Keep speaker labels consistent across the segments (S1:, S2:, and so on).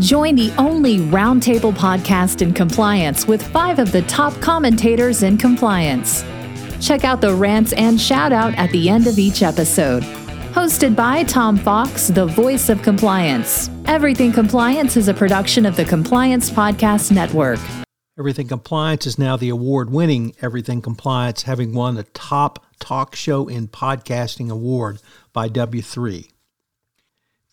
S1: Join the only roundtable podcast in compliance with five of the top commentators in compliance. Check out the rants and shout out at the end of each episode. Hosted by Tom Fox, the voice of compliance. Everything Compliance is a production of the Compliance Podcast Network.
S2: Everything Compliance is now the award winning Everything Compliance, having won the top talk show in podcasting award by W3.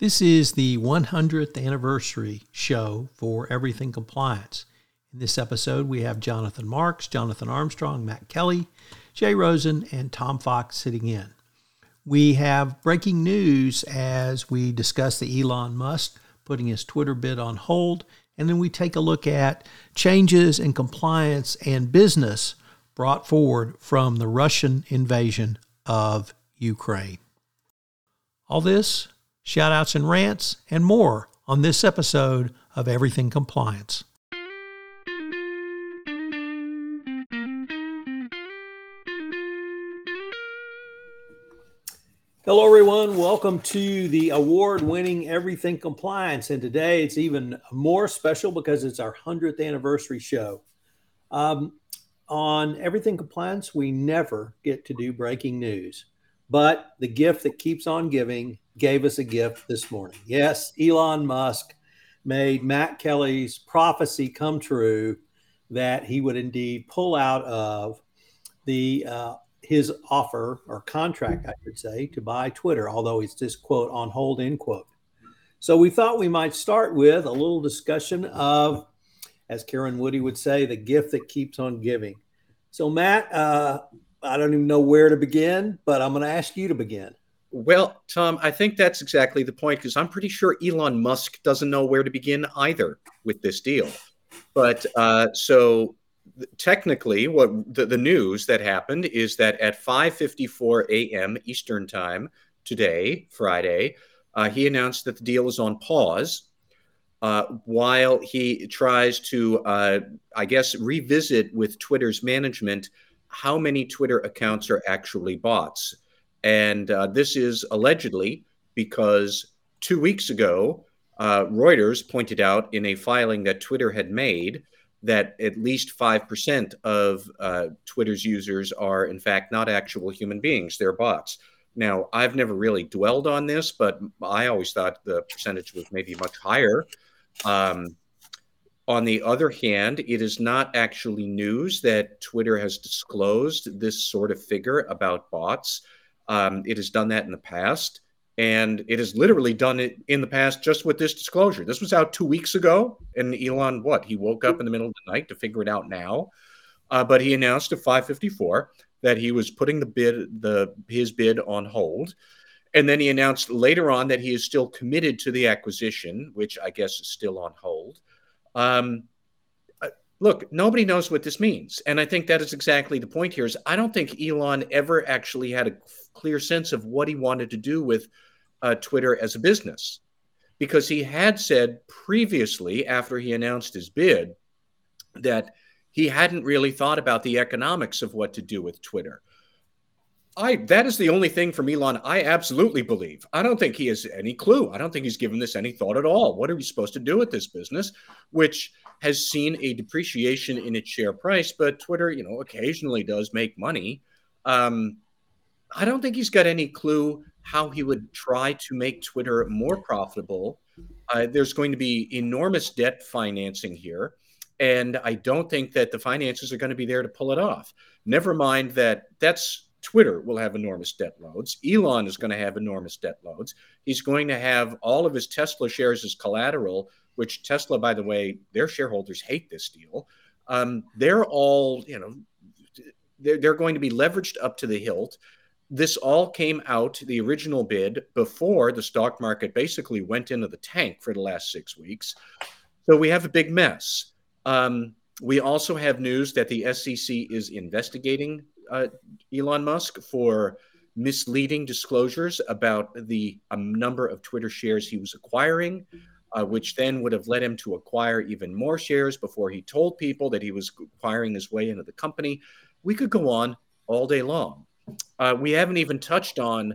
S2: This is the 100th anniversary show for Everything Compliance. In this episode, we have Jonathan Marks, Jonathan Armstrong, Matt Kelly, Jay Rosen, and Tom Fox sitting in. We have breaking news as we discuss the Elon Musk putting his Twitter bid on hold, and then we take a look at changes in compliance and business brought forward from the Russian invasion of Ukraine. All this shoutouts and rants, and more on this episode of Everything Compliance. Hello, everyone. Welcome to the award winning Everything Compliance. And today it's even more special because it's our 100th anniversary show. Um, on Everything Compliance, we never get to do breaking news, but the gift that keeps on giving gave us a gift this morning. Yes, Elon Musk made Matt Kelly's prophecy come true that he would indeed pull out of the uh, his offer or contract, I should say, to buy Twitter, although it's just quote on hold end quote. So we thought we might start with a little discussion of, as Karen Woody would say, the gift that keeps on giving. So Matt, uh, I don't even know where to begin, but I'm going to ask you to begin.
S3: Well, Tom, I think that's exactly the point because I'm pretty sure Elon Musk doesn't know where to begin either with this deal. But uh, so technically, what the, the news that happened is that at 5:54 a.m. Eastern Time today, Friday, uh, he announced that the deal is on pause. Uh, while he tries to, uh, I guess, revisit with Twitter's management how many Twitter accounts are actually bots. And uh, this is allegedly because two weeks ago, uh, Reuters pointed out in a filing that Twitter had made that at least 5% of uh, Twitter's users are, in fact, not actual human beings, they're bots. Now, I've never really dwelled on this, but I always thought the percentage was maybe much higher. Um, on the other hand, it is not actually news that Twitter has disclosed this sort of figure about bots. Um, it has done that in the past, and it has literally done it in the past just with this disclosure. This was out two weeks ago, and Elon, what he woke up in the middle of the night to figure it out now, uh, but he announced at 5:54 that he was putting the bid, the his bid on hold. And then he announced later on that he is still committed to the acquisition, which I guess is still on hold. Um, look, nobody knows what this means. And I think that is exactly the point here is I don't think Elon ever actually had a clear sense of what he wanted to do with uh, Twitter as a business. Because he had said previously, after he announced his bid, that he hadn't really thought about the economics of what to do with Twitter. I that is the only thing from Elon I absolutely believe. I don't think he has any clue. I don't think he's given this any thought at all. What are we supposed to do with this business, which has seen a depreciation in its share price, but Twitter, you know, occasionally does make money. Um, I don't think he's got any clue how he would try to make Twitter more profitable. Uh, there's going to be enormous debt financing here. And I don't think that the finances are going to be there to pull it off. Never mind that that's Twitter will have enormous debt loads. Elon is going to have enormous debt loads. He's going to have all of his Tesla shares as collateral, which Tesla, by the way, their shareholders hate this deal. Um, they're all, you know, they're, they're going to be leveraged up to the hilt. This all came out, the original bid, before the stock market basically went into the tank for the last six weeks. So we have a big mess. Um, we also have news that the SEC is investigating uh, Elon Musk for misleading disclosures about the um, number of Twitter shares he was acquiring, uh, which then would have led him to acquire even more shares before he told people that he was acquiring his way into the company. We could go on all day long. Uh, we haven't even touched on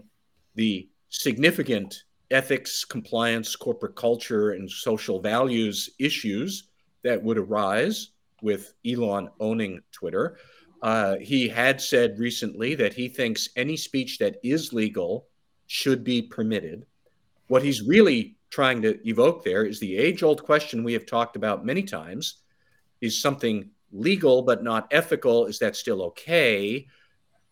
S3: the significant ethics, compliance, corporate culture, and social values issues that would arise with Elon owning Twitter. Uh, he had said recently that he thinks any speech that is legal should be permitted. What he's really trying to evoke there is the age old question we have talked about many times is something legal but not ethical? Is that still okay?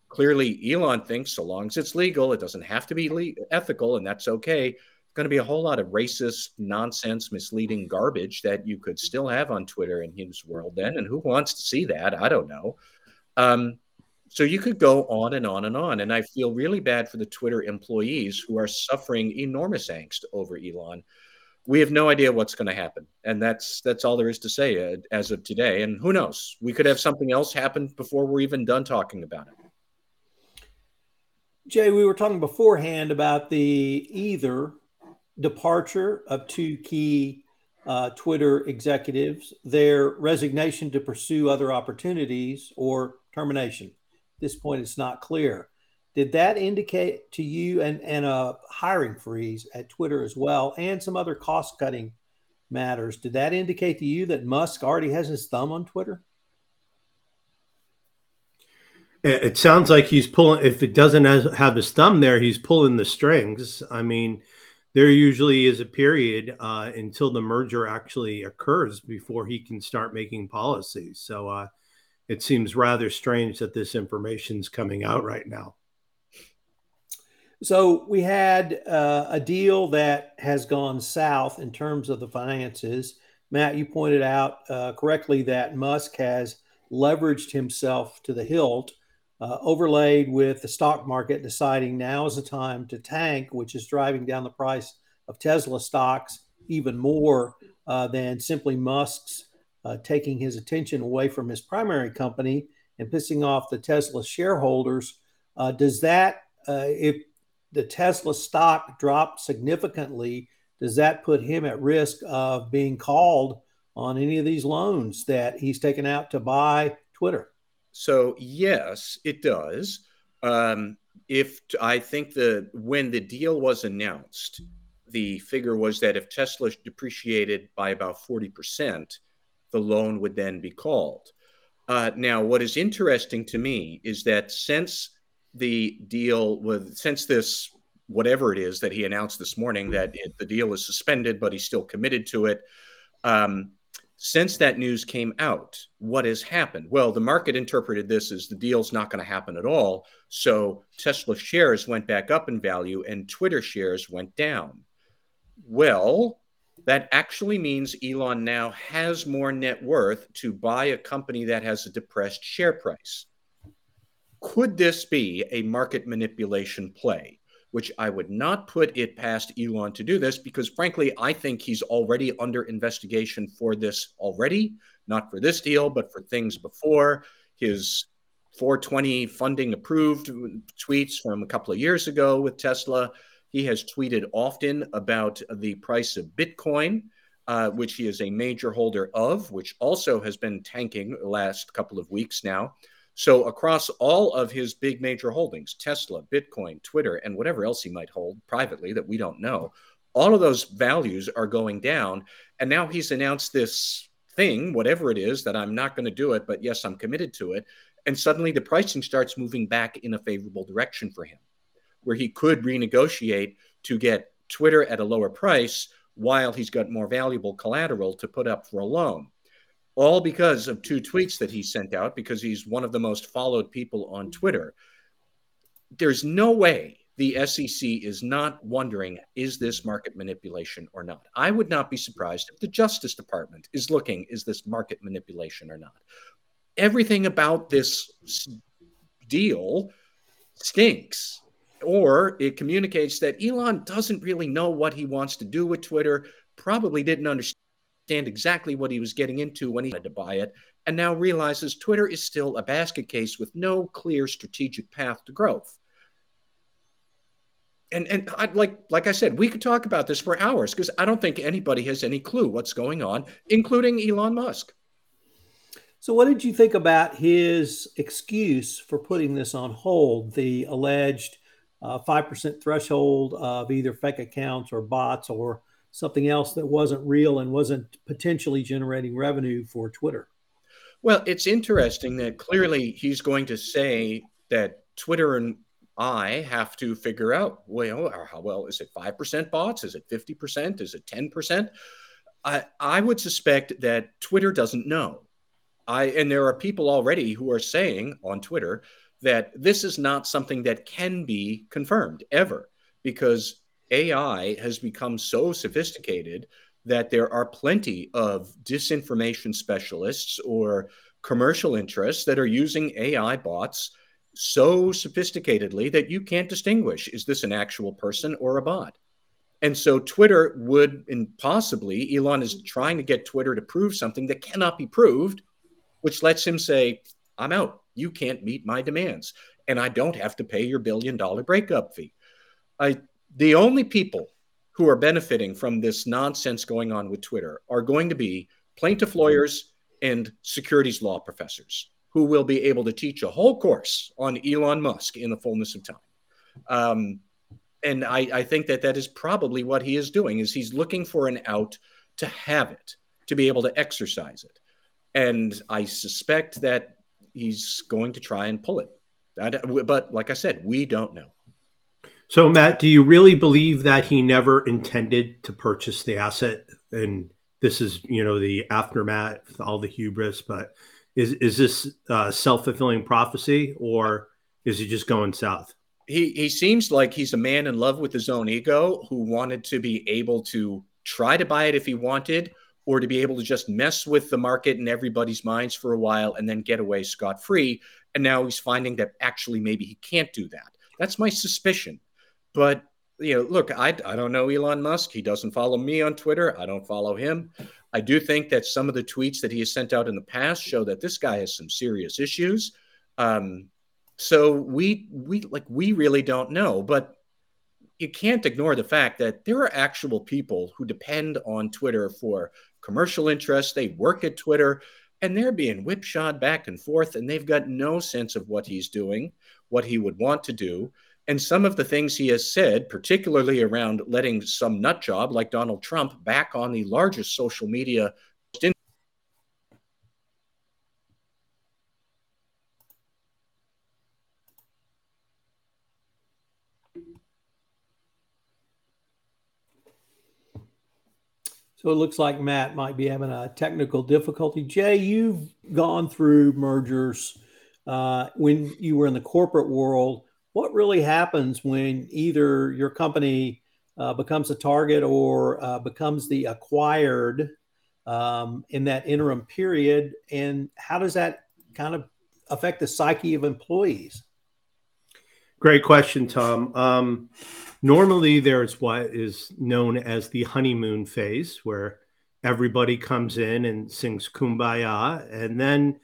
S3: Clearly, Elon thinks so long as it's legal, it doesn't have to be le- ethical, and that's okay going to be a whole lot of racist nonsense, misleading garbage that you could still have on Twitter in his world then. And who wants to see that? I don't know. Um, so you could go on and on and on. And I feel really bad for the Twitter employees who are suffering enormous angst over Elon. We have no idea what's going to happen, and that's that's all there is to say uh, as of today. And who knows? We could have something else happen before we're even done talking about it.
S2: Jay, we were talking beforehand about the either departure of two key uh, Twitter executives, their resignation to pursue other opportunities, or termination. This point, it's not clear. Did that indicate to you and, and a hiring freeze at Twitter as well, and some other cost cutting matters? Did that indicate to you that Musk already has his thumb on Twitter?
S4: It sounds like he's pulling. If it doesn't have his thumb there, he's pulling the strings. I mean, there usually is a period uh, until the merger actually occurs before he can start making policies. So uh, it seems rather strange that this information is coming out right now.
S2: So we had uh, a deal that has gone south in terms of the finances. Matt, you pointed out uh, correctly that Musk has leveraged himself to the hilt uh, overlaid with the stock market deciding now is the time to tank, which is driving down the price of Tesla stocks even more uh, than simply Musk's uh, taking his attention away from his primary company and pissing off the Tesla shareholders. Uh, does that, uh, if the Tesla stock dropped significantly, does that put him at risk of being called on any of these loans that he's taken out to buy Twitter?
S3: So yes, it does. Um, if I think the when the deal was announced, the figure was that if Tesla depreciated by about forty percent, the loan would then be called. Uh, now, what is interesting to me is that since the deal with since this whatever it is that he announced this morning that it, the deal is suspended, but he's still committed to it. Um, since that news came out, what has happened? Well, the market interpreted this as the deal's not going to happen at all. So Tesla shares went back up in value and Twitter shares went down. Well, that actually means Elon now has more net worth to buy a company that has a depressed share price. Could this be a market manipulation play? which I would not put it past Elon to do this because, frankly, I think he's already under investigation for this already, not for this deal, but for things before. His 420 funding approved tweets from a couple of years ago with Tesla. He has tweeted often about the price of Bitcoin, uh, which he is a major holder of, which also has been tanking the last couple of weeks now. So, across all of his big major holdings Tesla, Bitcoin, Twitter, and whatever else he might hold privately that we don't know, all of those values are going down. And now he's announced this thing, whatever it is, that I'm not going to do it, but yes, I'm committed to it. And suddenly the pricing starts moving back in a favorable direction for him, where he could renegotiate to get Twitter at a lower price while he's got more valuable collateral to put up for a loan all because of two tweets that he sent out because he's one of the most followed people on Twitter. There's no way the SEC is not wondering is this market manipulation or not? I would not be surprised if the Justice Department is looking is this market manipulation or not? Everything about this deal stinks or it communicates that Elon doesn't really know what he wants to do with Twitter, probably didn't understand exactly what he was getting into when he had to buy it, and now realizes Twitter is still a basket case with no clear strategic path to growth. And and I'd like like I said, we could talk about this for hours because I don't think anybody has any clue what's going on, including Elon Musk.
S2: So, what did you think about his excuse for putting this on hold? The alleged uh, five percent threshold of either fake accounts or bots or something else that wasn't real and wasn't potentially generating revenue for Twitter.
S3: Well, it's interesting that clearly he's going to say that Twitter and I have to figure out well, how well is it 5% bots? Is it 50%? Is it 10%? I, I would suspect that Twitter doesn't know. I and there are people already who are saying on Twitter that this is not something that can be confirmed ever because AI has become so sophisticated that there are plenty of disinformation specialists or commercial interests that are using AI bots so sophisticatedly that you can't distinguish is this an actual person or a bot? And so Twitter would, and possibly Elon is trying to get Twitter to prove something that cannot be proved, which lets him say, I'm out. You can't meet my demands. And I don't have to pay your billion dollar breakup fee. I the only people who are benefiting from this nonsense going on with Twitter are going to be plaintiff lawyers and securities law professors who will be able to teach a whole course on Elon Musk in the fullness of time. Um, and I, I think that that is probably what he is doing is he's looking for an out to have it, to be able to exercise it. And I suspect that he's going to try and pull it. But like I said, we don't know.
S4: So, Matt, do you really believe that he never intended to purchase the asset? And this is, you know, the aftermath, all the hubris. But is is this uh, self fulfilling prophecy, or is he just going south?
S3: He he seems like he's a man in love with his own ego who wanted to be able to try to buy it if he wanted, or to be able to just mess with the market and everybody's minds for a while and then get away scot free. And now he's finding that actually maybe he can't do that. That's my suspicion. But you know, look, I, I don't know Elon Musk. He doesn't follow me on Twitter. I don't follow him. I do think that some of the tweets that he has sent out in the past show that this guy has some serious issues. Um, so we we like we really don't know, but you can't ignore the fact that there are actual people who depend on Twitter for commercial interests. They work at Twitter and they're being whipshod back and forth, and they've got no sense of what he's doing, what he would want to do. And some of the things he has said, particularly around letting some nut job like Donald Trump back on the largest social media.
S2: So it looks like Matt might be having a technical difficulty. Jay, you've gone through mergers uh, when you were in the corporate world what really happens when either your company uh, becomes a target or uh, becomes the acquired um, in that interim period? And how does that kind of affect the psyche of employees?
S4: Great question, Tom. Um, normally, there's what is known as the honeymoon phase, where everybody comes in and sings kumbaya, and then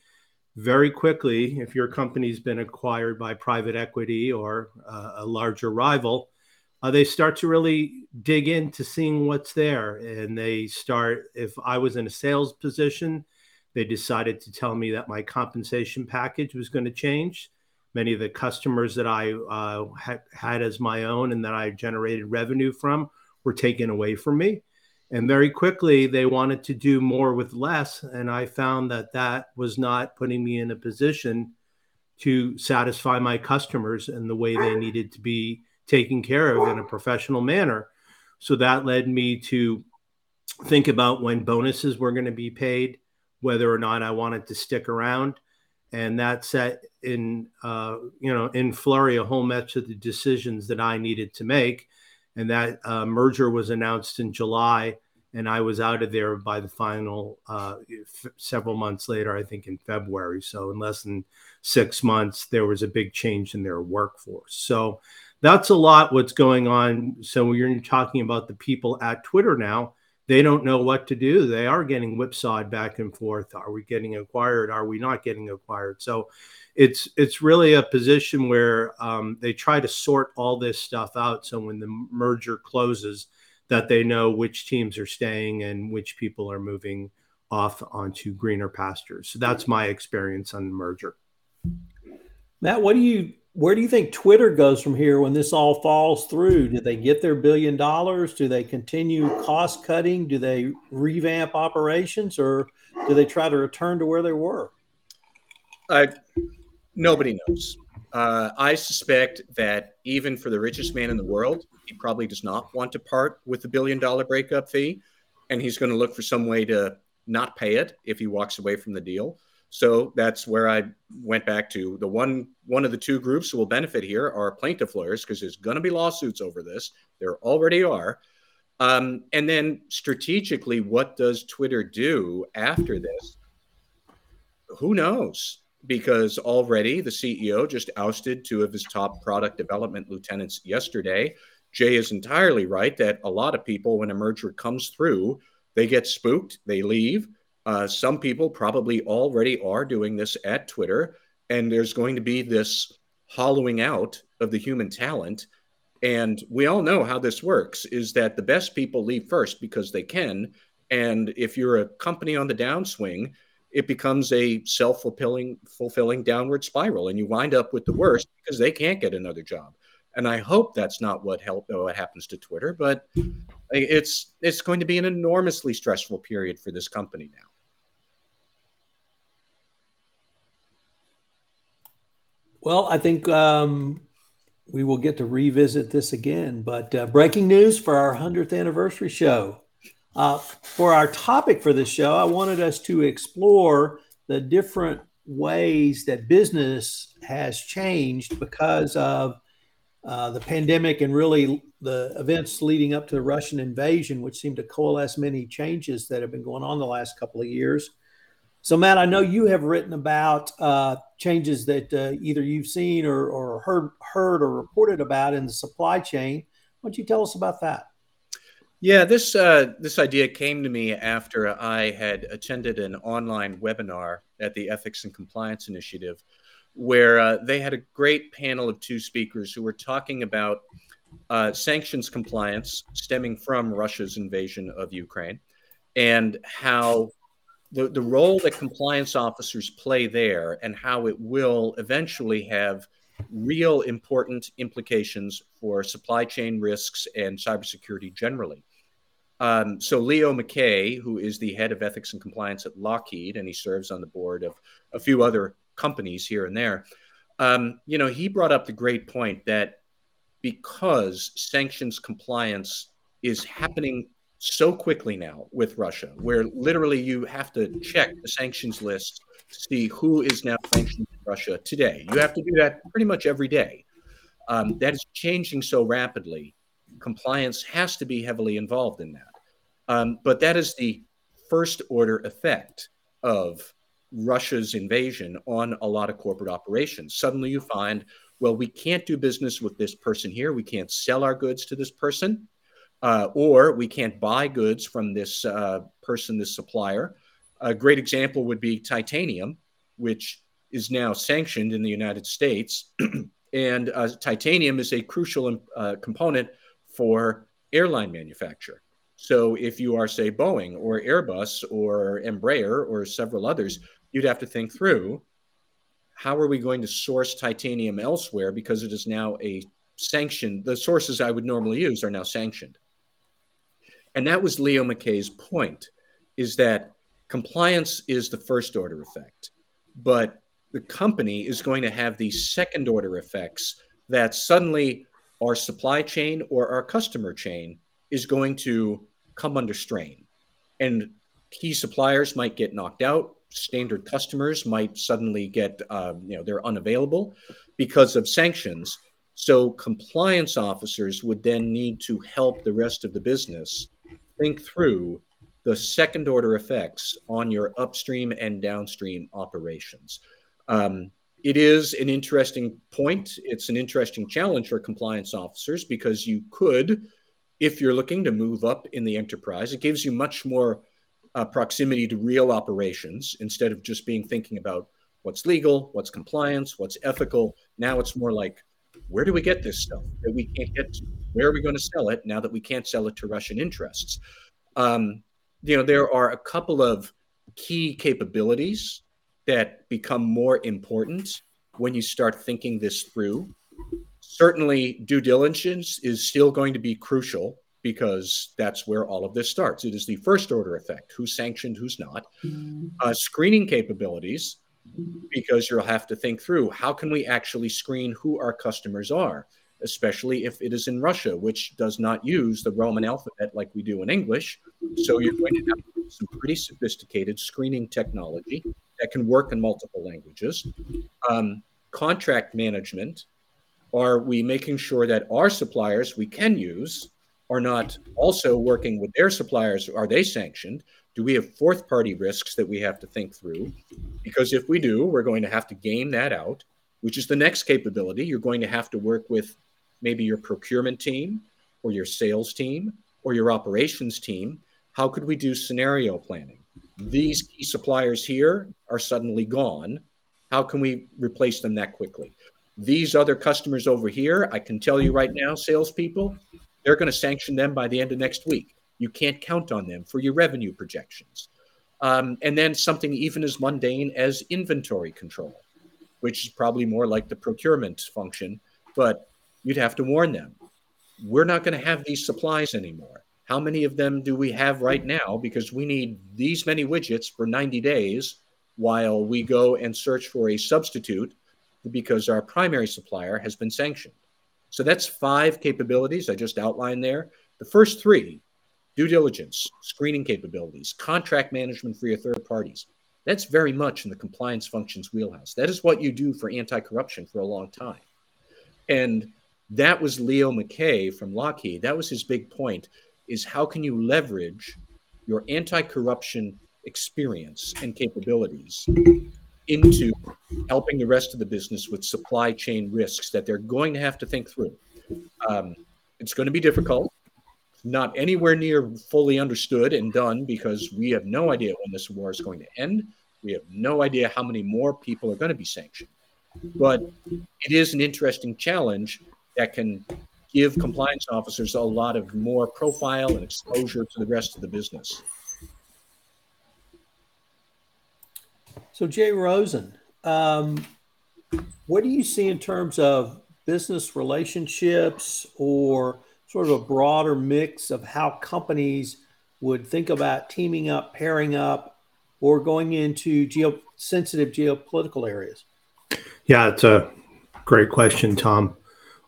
S4: very quickly, if your company's been acquired by private equity or uh, a larger rival, uh, they start to really dig into seeing what's there. And they start, if I was in a sales position, they decided to tell me that my compensation package was going to change. Many of the customers that I uh, had, had as my own and that I generated revenue from were taken away from me. And very quickly they wanted to do more with less and i found that that was not putting me in a position to satisfy my customers in the way they needed to be taken care of in a professional manner. So that led me to think about when bonuses were going to be paid whether or not i wanted to stick around and that set in uh, you know in flurry a whole mess of the decisions that i needed to make and that uh, merger was announced in July, and I was out of there by the final uh, f- several months later, I think in February. So in less than six months, there was a big change in their workforce. So that's a lot what's going on. So when you're talking about the people at Twitter now, they don't know what to do. They are getting whipsawed back and forth. Are we getting acquired? Are we not getting acquired? So it's it's really a position where um, they try to sort all this stuff out. So when the merger closes, that they know which teams are staying and which people are moving off onto greener pastures. So that's my experience on the merger.
S2: Matt, what do you where do you think Twitter goes from here when this all falls through? Do they get their billion dollars? Do they continue cost cutting? Do they revamp operations or do they try to return to where they were?
S3: Uh, nobody knows. Uh, I suspect that even for the richest man in the world, he probably does not want to part with the billion dollar breakup fee. And he's going to look for some way to not pay it if he walks away from the deal. So that's where I went back to the one one of the two groups who will benefit here are plaintiff lawyers because there's going to be lawsuits over this. There already are. Um, and then strategically, what does Twitter do after this? Who knows? Because already the CEO just ousted two of his top product development lieutenants yesterday. Jay is entirely right that a lot of people, when a merger comes through, they get spooked, they leave uh, some people probably already are doing this at Twitter, and there's going to be this hollowing out of the human talent. And we all know how this works is that the best people leave first because they can. And if you're a company on the downswing, it becomes a self-fulfilling fulfilling downward spiral and you wind up with the worst because they can't get another job and i hope that's not what help what happens to twitter but it's it's going to be an enormously stressful period for this company now
S2: Well, I think um, we will get to revisit this again. But uh, breaking news for our 100th anniversary show. Uh, for our topic for this show, I wanted us to explore the different ways that business has changed because of uh, the pandemic and really the events leading up to the Russian invasion, which seem to coalesce many changes that have been going on the last couple of years. So, Matt, I know you have written about uh, changes that uh, either you've seen or, or heard, heard or reported about in the supply chain. Why don't you tell us about that?
S3: Yeah, this uh, this idea came to me after I had attended an online webinar at the Ethics and Compliance Initiative, where uh, they had a great panel of two speakers who were talking about uh, sanctions compliance stemming from Russia's invasion of Ukraine, and how the, the role that compliance officers play there and how it will eventually have real important implications for supply chain risks and cybersecurity generally. Um, so Leo Mackay, who is the head of ethics and compliance at Lockheed, and he serves on the board of a few other companies here and there, um, you know, he brought up the great point that because sanctions compliance is happening so quickly now with Russia, where literally you have to check the sanctions list to see who is now sanctioned in Russia today. You have to do that pretty much every day. Um, that is changing so rapidly. Compliance has to be heavily involved in that. Um, but that is the first order effect of Russia's invasion on a lot of corporate operations. Suddenly you find, well, we can't do business with this person here. We can't sell our goods to this person uh, or we can't buy goods from this uh, person, this supplier. A great example would be titanium, which is now sanctioned in the United States. and uh, titanium is a crucial uh, component for airline manufacture. So if you are, say, Boeing or Airbus or Embraer or several others, you'd have to think through how are we going to source titanium elsewhere because it is now a sanctioned, the sources I would normally use are now sanctioned. And that was Leo Mackay's point is that compliance is the first order effect, but the company is going to have these second order effects that suddenly our supply chain or our customer chain is going to come under strain. And key suppliers might get knocked out. Standard customers might suddenly get, uh, you know, they're unavailable because of sanctions. So compliance officers would then need to help the rest of the business think through the second order effects on your upstream and downstream operations. Um, it is an interesting point. It's an interesting challenge for compliance officers because you could, if you're looking to move up in the enterprise, it gives you much more uh, proximity to real operations instead of just being thinking about what's legal, what's compliance, what's ethical. Now it's more like, where do we get this stuff that we can't get to? Where are we going to sell it now that we can't sell it to Russian interests? Um, you know, there are a couple of key capabilities that become more important when you start thinking this through. Certainly, due diligence is still going to be crucial because that's where all of this starts. It is the first order effect who's sanctioned, who's not. Mm-hmm. Uh, screening capabilities, because you'll have to think through how can we actually screen who our customers are, especially if it is in Russia, which does not use the Roman alphabet like we do in English. So you're going to have some pretty sophisticated screening technology that can work in multiple languages. Um, contract management. Are we making sure that our suppliers we can use are not also working with their suppliers? Are they sanctioned? Do we have fourth party risks that we have to think through? Because if we do, we're going to have to game that out, which is the next capability. You're going to have to work with maybe your procurement team or your sales team or your operations team. How could we do scenario planning? These key suppliers here are suddenly gone. How can we replace them that quickly? These other customers over here, I can tell you right now, salespeople, they're going to sanction them by the end of next week. You can't count on them for your revenue projections. Um, and then something even as mundane as inventory control, which is probably more like the procurement function, but you'd have to warn them. We're not going to have these supplies anymore. How many of them do we have right now? Because we need these many widgets for 90 days while we go and search for a substitute because our primary supplier has been sanctioned. So that's five capabilities I just outlined there. The first three due diligence, screening capabilities, contract management for your third parties. That's very much in the compliance functions wheelhouse. That is what you do for anti corruption for a long time. And that was Leo Mackay from Lockheed. That was his big point is how can you leverage your anti corruption experience and capabilities into helping the rest of the business with supply chain risks that they're going to have to think through. Um, it's going to be difficult, not anywhere near fully understood and done because we have no idea when this war is going to end. We have no idea how many more people are going to be sanctioned. But it is an interesting challenge that can give compliance officers a lot of more profile and exposure to the rest of the business.
S2: So, Jay Rosen, um, what do you see in terms of business relationships or sort of a broader mix of how companies would think about teaming up, pairing up, or going into geo- sensitive geopolitical areas?
S4: Yeah, it's a great question, Tom.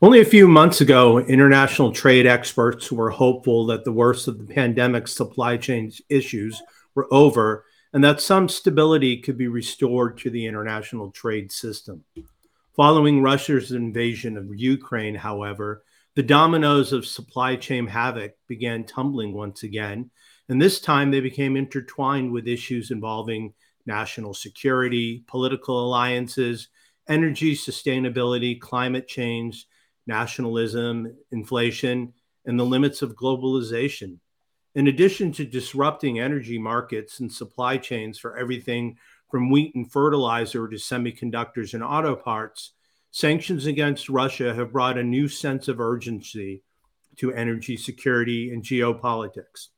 S4: Only a few months ago, international trade experts were hopeful that the worst of the pandemic supply chain issues were over and that some stability could be restored to the international trade system. Following Russia's invasion of Ukraine, however, the dominoes of supply chain havoc began tumbling once again, and this time they became intertwined with issues involving national security, political alliances, energy sustainability, climate change, nationalism, inflation, and the limits of globalization. In addition to disrupting energy markets and supply chains for everything from wheat and fertilizer to semiconductors and auto parts, sanctions against Russia have brought a new sense of urgency to energy security and geopolitics,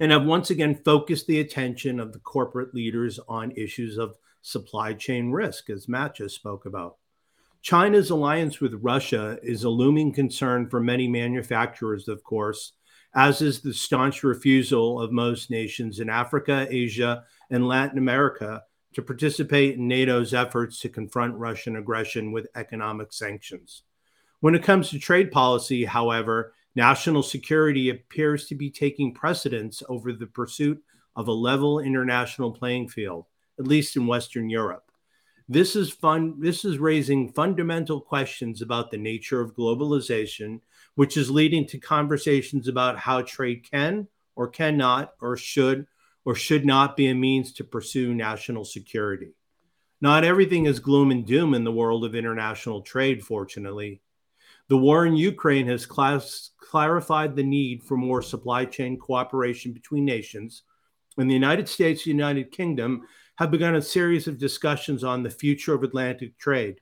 S4: and have once again focused the attention of the corporate leaders on issues of supply chain risk, as Matt just spoke about. China's alliance with Russia is a looming concern for many manufacturers, of course, as is the staunch refusal of most nations in Africa, Asia, and Latin America to participate in NATO's efforts to confront Russian aggression with economic sanctions. When it comes to trade policy, however, national security appears to be taking precedence over the pursuit of a level international playing field, at least in Western Europe. This is fun. This is raising fundamental questions about the nature of globalization which is leading to conversations about how trade can or cannot or should or should not be a means to pursue national security. Not everything is gloom and doom in the world of international trade, fortunately. The war in Ukraine has class- clarified the need for more supply chain cooperation between nations, and the United States and the United Kingdom have begun a series of discussions on the future of Atlantic trade.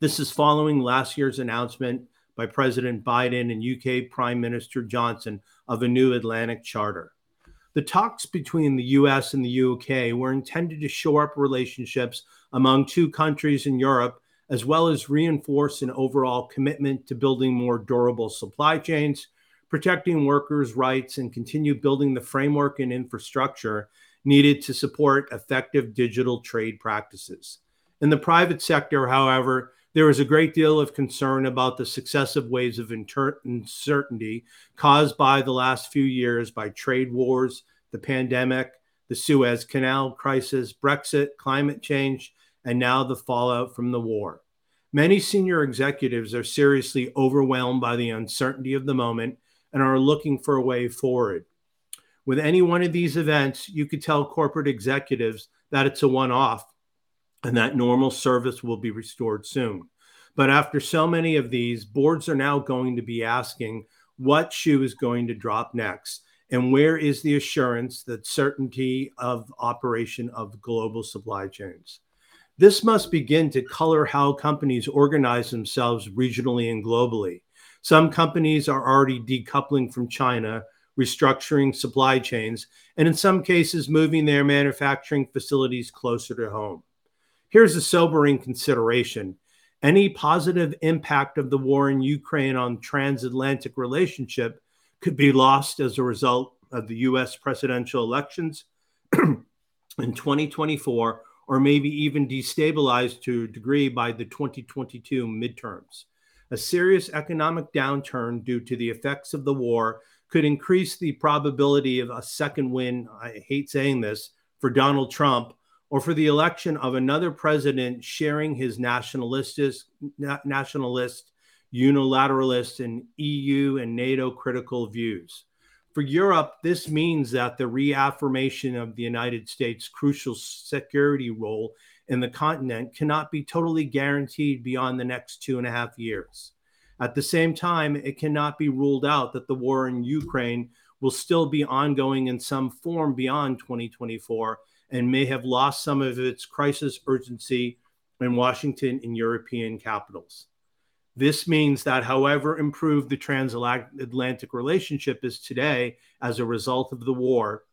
S4: This is following last year's announcement by President Biden and UK Prime Minister Johnson of a new Atlantic Charter. The talks between the US and the UK were intended to shore up relationships among two countries in Europe, as well as reinforce an overall commitment to building more durable supply chains, protecting workers' rights, and continue building the framework and infrastructure needed to support effective digital trade practices. In the private sector, however, there is a great deal of concern about the successive waves of uncertainty caused by the last few years by trade wars, the pandemic, the Suez Canal crisis, Brexit, climate change, and now the fallout from the war. Many senior executives are seriously overwhelmed by the uncertainty of the moment and are looking for a way forward. With any one of these events, you could tell corporate executives that it's a one off and that normal service will be restored soon. But after so many of these, boards are now going to be asking what shoe is going to drop next and where is the assurance that certainty of operation of global supply chains. This must begin to color how companies organize themselves regionally and globally. Some companies are already decoupling from China, restructuring supply chains, and in some cases, moving their manufacturing facilities closer to home. Here's a sobering consideration any positive impact of the war in Ukraine on transatlantic relationship could be lost as a result of the US presidential elections in 2024 or maybe even destabilized to a degree by the 2022 midterms. A serious economic downturn due to the effects of the war could increase the probability of a second win. I hate saying this for Donald Trump or for the election of another president sharing his nationalist, unilateralist, and EU and NATO critical views. For Europe, this means that the reaffirmation of the United States' crucial security role in the continent cannot be totally guaranteed beyond the next two and a half years. At the same time, it cannot be ruled out that the war in Ukraine will still be ongoing in some form beyond 2024 and may have lost some of its crisis urgency in Washington and European capitals. This means that, however improved the transatlantic relationship is today as a result of the war,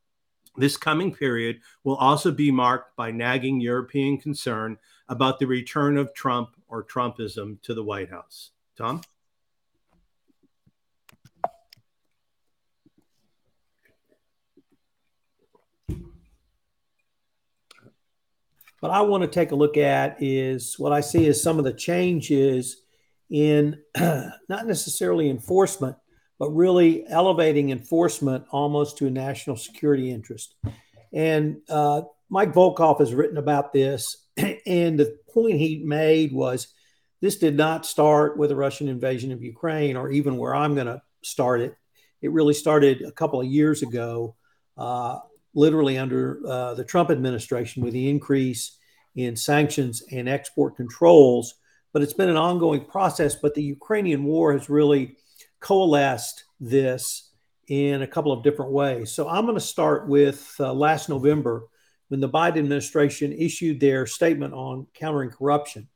S4: this coming period will also be marked by nagging European concern about the return of Trump or Trumpism to the White House. Tom?
S2: What I want to take a look at is what I see is some of the changes in not necessarily enforcement, but really elevating enforcement almost to a national security interest. And uh, Mike Volkov has written about this, and the point he made was this did not start with a Russian invasion of Ukraine or even where I'm going to start it. It really started a couple of years ago uh, literally under uh, the Trump administration with the increase in sanctions and export controls. But it's been an ongoing process. But the Ukrainian war has really coalesced this in a couple of different ways. So I'm going to start with uh, last November when the Biden administration issued their statement on countering corruption.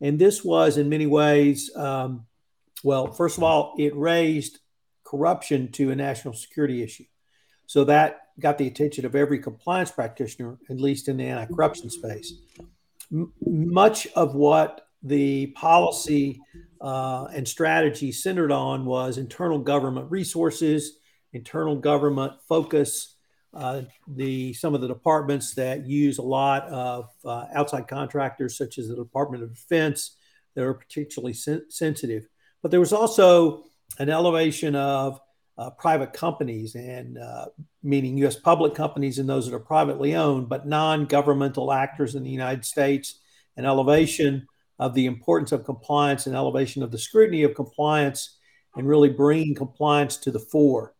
S2: And this was, in many ways, um, well, first of all, it raised corruption to a national security issue. So that got the attention of every compliance practitioner, at least in the anti corruption space. M- much of what the policy uh, and strategy centered on was internal government resources, internal government focus. Uh, the some of the departments that use a lot of uh, outside contractors, such as the Department of Defense, that are particularly sen- sensitive. But there was also an elevation of uh, private companies and uh, meaning U.S. public companies and those that are privately owned, but non-governmental actors in the United States, an elevation of the importance of compliance and elevation of the scrutiny of compliance, and really bringing compliance to the fore.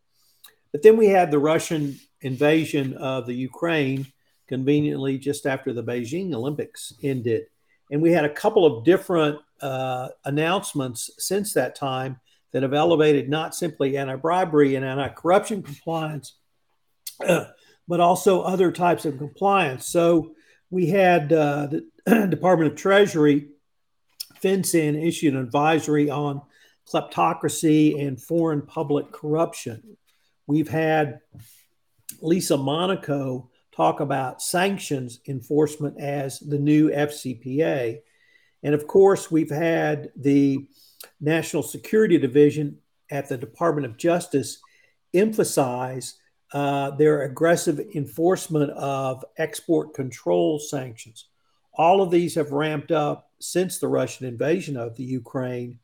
S2: But then we had the Russian invasion of the Ukraine, conveniently just after the Beijing Olympics ended, and we had a couple of different uh, announcements since that time that have elevated not simply anti bribery and anti corruption compliance, but also other types of compliance. So we had uh, the Department of Treasury, FinCEN, issued an advisory on kleptocracy and foreign public corruption. We've had Lisa Monaco talk about sanctions enforcement as the new FCPA. And of course, we've had the National Security Division at the Department of Justice emphasize uh, their aggressive enforcement of export control sanctions. All of these have ramped up since the Russian invasion of the Ukraine.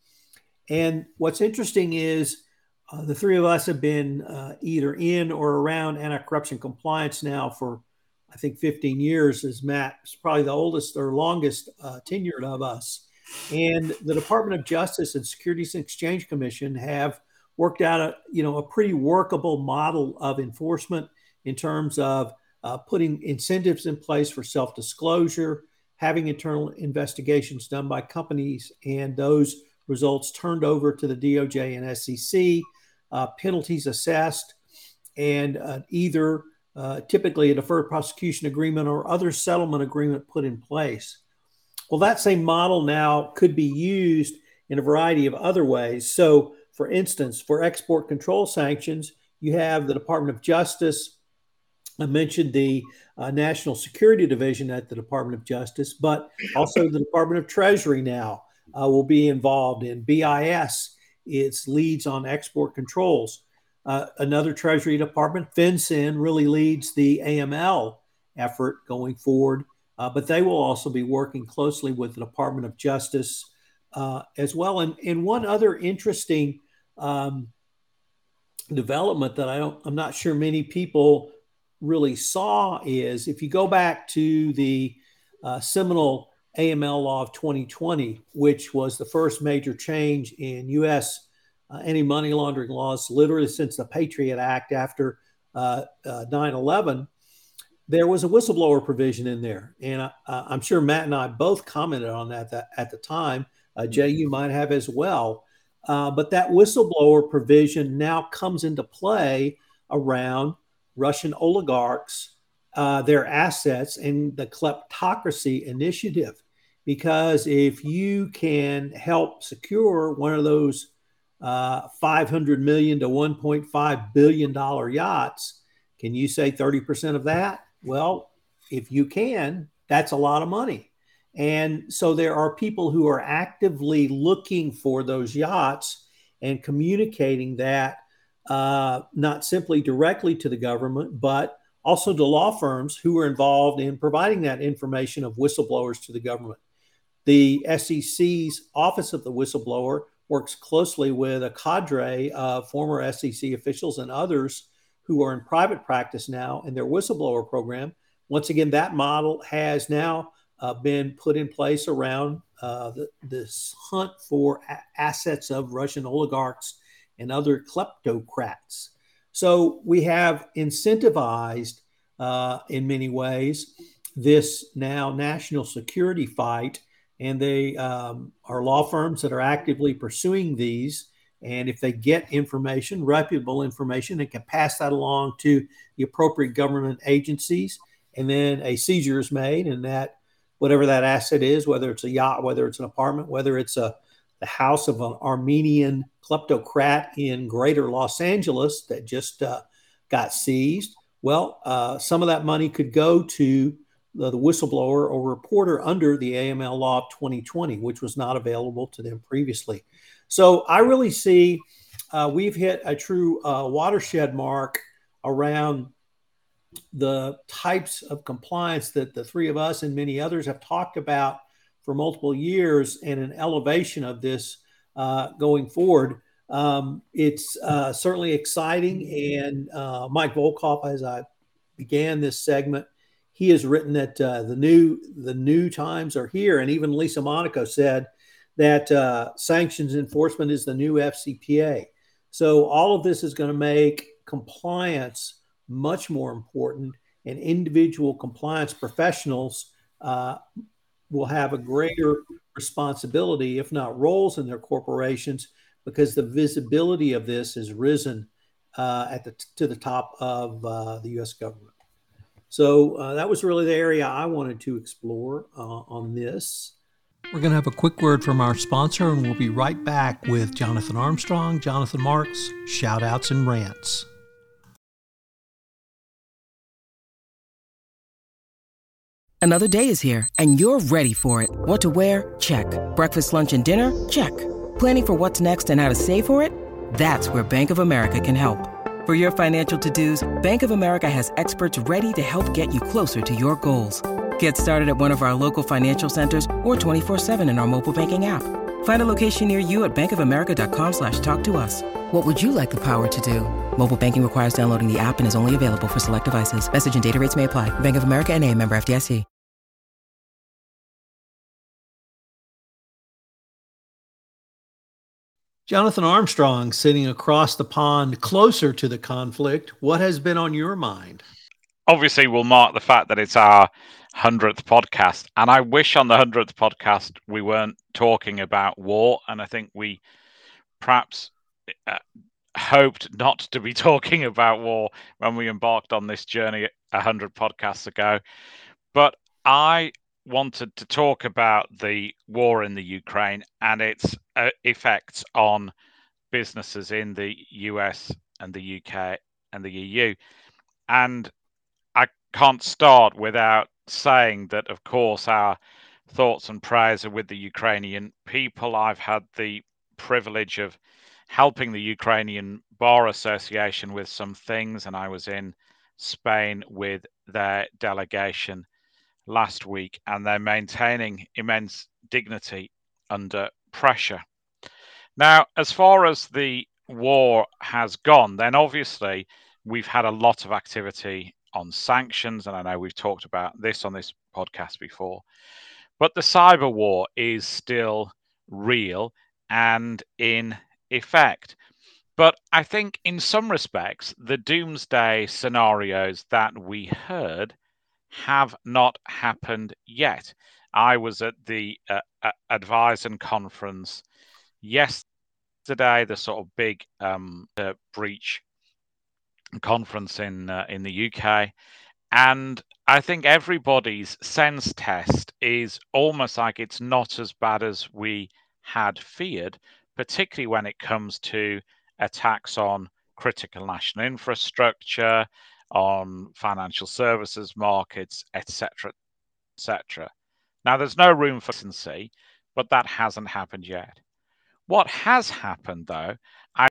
S2: And what's interesting is uh, the three of us have been uh, either in or around anti corruption compliance now for, I think, 15 years, as Matt is probably the oldest or longest uh, tenured of us. And the Department of Justice and Securities and Exchange Commission have worked out a you know a pretty workable model of enforcement in terms of uh, putting incentives in place for self disclosure, having internal investigations done by companies, and those results turned over to the DOJ and SEC, uh, penalties assessed, and uh, either uh, typically a deferred prosecution agreement or other settlement agreement put in place. Well, that same model now could be used in a variety of other ways. So, for instance, for export control sanctions, you have the Department of Justice. I mentioned the uh, National Security Division at the Department of Justice, but also the Department of Treasury now uh, will be involved in BIS. Its leads on export controls. Uh, another Treasury Department, FinCEN, really leads the AML effort going forward uh, but they will also be working closely with the Department of Justice uh, as well. And, and one other interesting um, development that I don't, I'm not sure many people really saw is if you go back to the uh, seminal AML law of 2020, which was the first major change in U.S. Uh, anti money laundering laws, literally since the Patriot Act after uh, uh, 9 11 there was a whistleblower provision in there, and I, am sure Matt and I both commented on that, that at the time. Uh, Jay, you might have as well. Uh, but that whistleblower provision now comes into play around Russian oligarchs, uh, their assets, and the kleptocracy initiative. Because if you can help secure one of those uh, 500 million to 1.5 billion dollar yachts, can you say 30% of that? Well, if you can, that's a lot of money. And so there are people who are actively looking for those yachts and communicating that uh, not simply directly to the government, but also to law firms who are involved in providing that information of whistleblowers to the government. The SEC's Office of the Whistleblower works closely with a cadre of former SEC officials and others who are in private practice now in their whistleblower program. Once again, that model has now uh, been put in place around uh, the, this hunt for a- assets of Russian oligarchs and other kleptocrats. So we have incentivized, uh, in many ways, this now national security fight, and they um, are law firms that are actively pursuing these and if they get information, reputable information, and can pass that along to the appropriate government agencies. And then a seizure is made, and that whatever that asset is, whether it's a yacht, whether it's an apartment, whether it's a the house of an Armenian kleptocrat in Greater Los Angeles that just uh, got seized. Well, uh, some of that money could go to the, the, whistleblower or reporter under the AML law of 2020, which was not available to them previously. So I really see uh, we've hit a true uh, watershed mark around the types of compliance that the three of us and many others have talked about for multiple years and an elevation of this uh, going forward. Um, it's uh, certainly exciting. And uh, Mike Volkov, as I began this segment, he has written that uh, the new the new times are here, and even Lisa Monaco said that uh, sanctions enforcement is the new FCPA. So all of this is going to make compliance much more important, and individual compliance professionals uh, will have a greater responsibility, if not roles in their corporations, because the visibility of this has risen uh, at the to the top of uh, the U.S. government. So uh, that was really the area I wanted to explore uh, on this.
S5: We're going to have a quick word from our sponsor, and we'll be right back with Jonathan Armstrong, Jonathan Marks, shout outs and rants.
S6: Another day is here, and you're ready for it. What to wear? Check. Breakfast, lunch, and dinner? Check. Planning for what's next and how to save for it? That's where Bank of America can help. For your financial to-dos, Bank of America has experts ready to help get you closer to your goals. Get started at one of our local financial centers or 24-7 in our mobile banking app. Find a location near you at bankofamerica.com slash talk to us. What would you like the power to do? Mobile banking requires downloading the app and is only available for select devices. Message and data rates may apply. Bank of America and a member FDIC.
S5: Jonathan Armstrong sitting across the pond closer to the conflict. What has been on your mind?
S7: Obviously, we'll mark the fact that it's our 100th podcast. And I wish on the 100th podcast we weren't talking about war. And I think we perhaps uh, hoped not to be talking about war when we embarked on this journey 100 podcasts ago. But I wanted to talk about the war in the Ukraine and its uh, effects on businesses in the US and the UK and the EU. And I can't start without saying that, of course, our thoughts and prayers are with the Ukrainian people. I've had the privilege of helping the Ukrainian Bar Association with some things, and I was in Spain with their delegation last week, and they're maintaining immense dignity under pressure. Now, as far as the war has gone, then obviously we've had a lot of activity on sanctions, and I know we've talked about this on this podcast before. But the cyber war is still real and in effect. But I think in some respects, the doomsday scenarios that we heard have not happened yet. I was at the uh, uh, conference yesterday, the sort of big um, uh, breach conference in uh, in the UK, and I think everybody's sense test is almost like it's not as bad as we had feared, particularly when it comes to attacks on critical national infrastructure, on financial services markets, etc., etc. Now, there's no room for consistency, but that hasn't happened yet. What has happened, though, I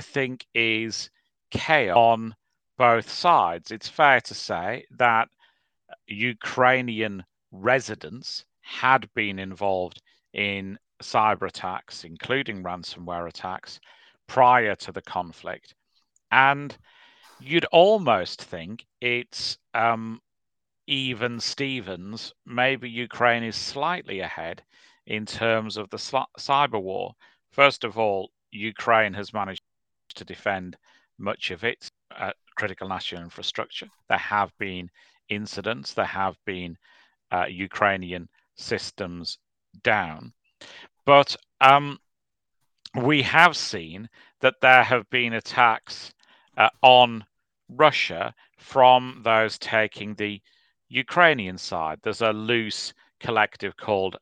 S7: think, is chaos on both sides. It's fair to say that Ukrainian residents had been involved in cyber attacks, including ransomware attacks, prior to the conflict. And you'd almost think it's um, even Stevens. Maybe Ukraine is slightly ahead in terms of the cyber war. First of all, Ukraine has managed to defend much of its uh, critical national infrastructure. There have been incidents, there have been uh, Ukrainian systems down. But um, we have seen that there have been attacks uh, on Russia from those taking the Ukrainian side. There's a loose collective called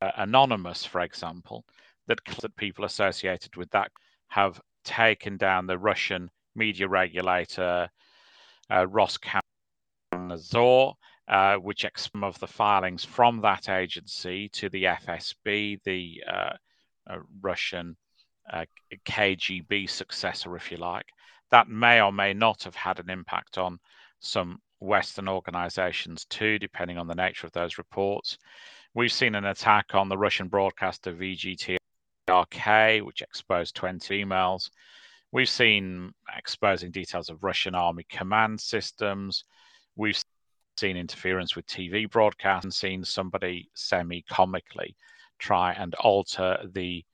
S7: uh, Anonymous, for example, that, that people associated with that have taken down the Russian media regulator, uh, Roskomnadzor, uh, which some of the filings from that agency to the FSB, the uh, uh, Russian uh, KGB successor, if you like that may or may not have had an impact on some Western organizations too, depending on the nature of those reports. We've seen an attack on the Russian broadcaster VGTRK, which exposed 20 emails. We've seen exposing details of Russian army command systems. We've seen interference with TV broadcasts and seen somebody semi comically try and alter the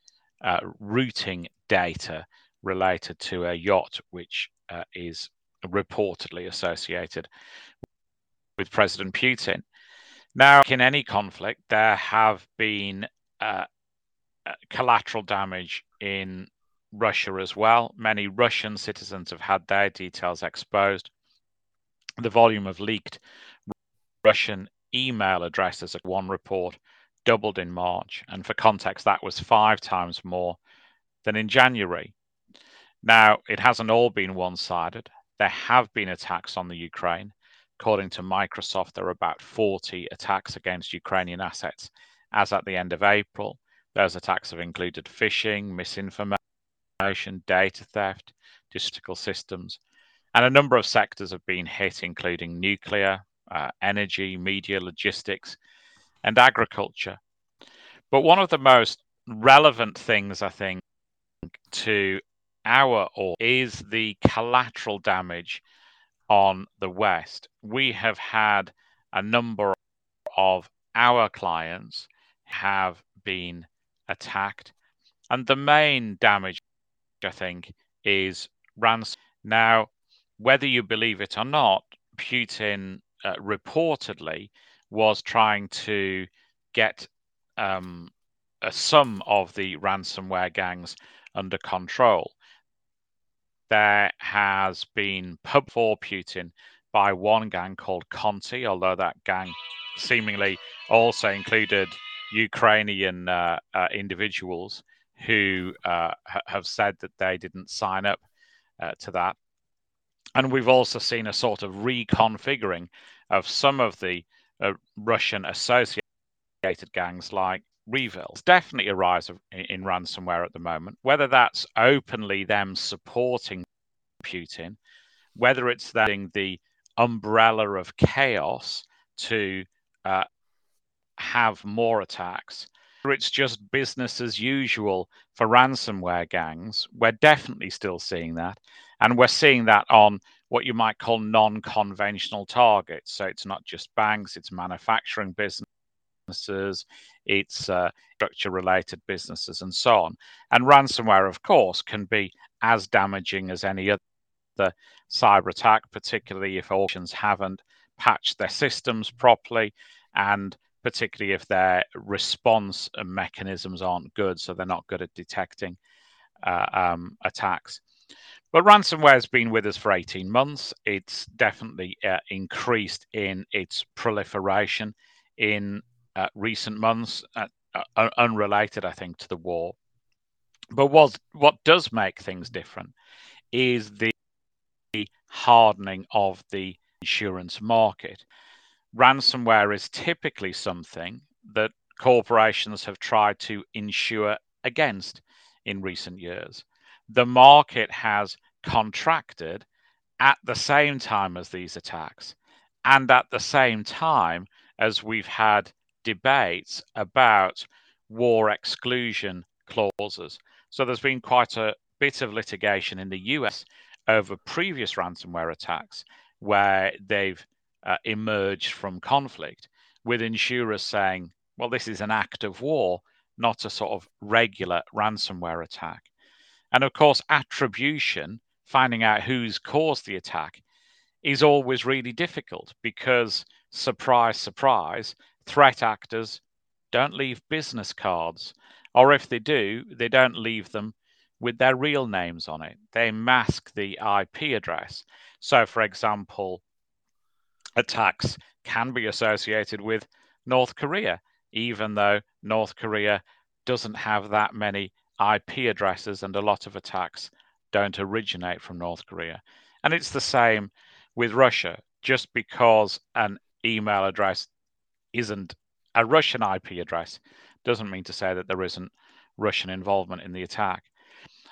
S7: uh, routing data related to a yacht which uh, is reportedly associated with President Putin. Now, in any conflict, there have been uh, Uh, collateral damage in Russia as well. Many Russian citizens have had their details exposed. The volume of leaked Russian email addresses, at one report, doubled in March. And for context, that was five times more than in January. Now, it hasn't all been one sided. There have been attacks on the Ukraine. According to Microsoft, there are about 40 attacks against Ukrainian assets as at the end of April. Those attacks have included phishing, misinformation, data theft, digital systems, and a number of sectors have been hit, including nuclear, uh, energy, media, logistics, and agriculture. But one of the most relevant things, I think, to our or is the collateral damage on the West. We have had a number of our clients have been attacked, and the main damage, I think, is ransom. Now, whether you believe it or not, Putin uh, reportedly was trying to get um, a, some of the ransomware gangs under control. There has been pub for Putin by one gang called Conti, although that gang seemingly also included Ukrainian uh, uh, individuals who uh, have said that they didn't sign up uh, to that. And we've also seen a sort of reconfiguring of some of the uh, Russian associated gangs like REvil. It's definitely a rise of, in, in ransomware at the moment, whether that's openly them supporting Putin, whether it's them the umbrella of chaos to uh, have more attacks, it's just business as usual for ransomware gangs. We're definitely still seeing that. And we're seeing that on what you might call non conventional targets. So it's not just banks, it's manufacturing businesses, it's uh, structure related businesses, and so on. And ransomware, of course, can be as damaging as any other cyber attack, particularly if organizations haven't patched their systems properly and particularly if their response mechanisms aren't good, so they're not good at detecting uh, um, attacks. But ransomware has been with us for 18 months. It's definitely uh, increased in its proliferation in uh, recent months, uh, uh unrelated, I think, to the war. But what, what does make things different is the hardening of the insurance market. Ransomware is typically something that corporations have tried to insure against in recent years the market has contracted at the same time as these attacks and at the same time as we've had debates about war exclusion clauses. So there's been quite a bit of litigation in the US over previous ransomware attacks where they've uh, emerged from conflict, with insurers saying, well, this is an act of war, not a sort of regular ransomware attack. And of course, attribution, finding out who's caused the attack, is always really difficult because, surprise, surprise, threat actors don't leave business cards. Or if they do, they don't leave them with their real names on it. They mask the IP address. So, for example, attacks can be associated with North Korea, even though North Korea doesn't have that many IP addresses and a lot of attacks don't originate from North Korea. And it's the same with Russia. Just because an email address isn't a Russian IP address doesn't mean to say that there isn't Russian involvement in the attack.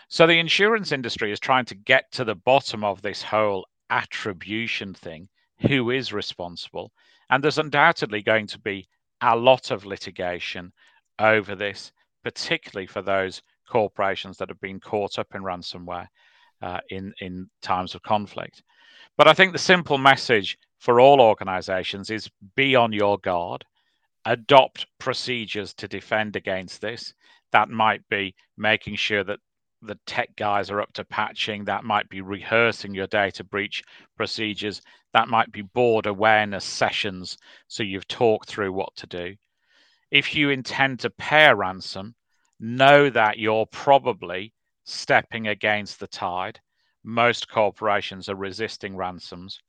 S7: So the insurance industry is trying to get to the bottom of this whole attribution thing who is responsible? And there's undoubtedly going to be a lot of litigation over this, particularly for those corporations that have been caught up in ransomware uh, in in times of conflict. But I think the simple message for all organizations is be on your guard, adopt procedures to defend against this. That might be making sure that the tech guys are up to patching, that might be rehearsing your data breach procedures, that might be board awareness sessions. So you've talked through what to do. If you intend to pay a ransom, know that you're probably stepping against the tide. Most corporations are resisting ransoms.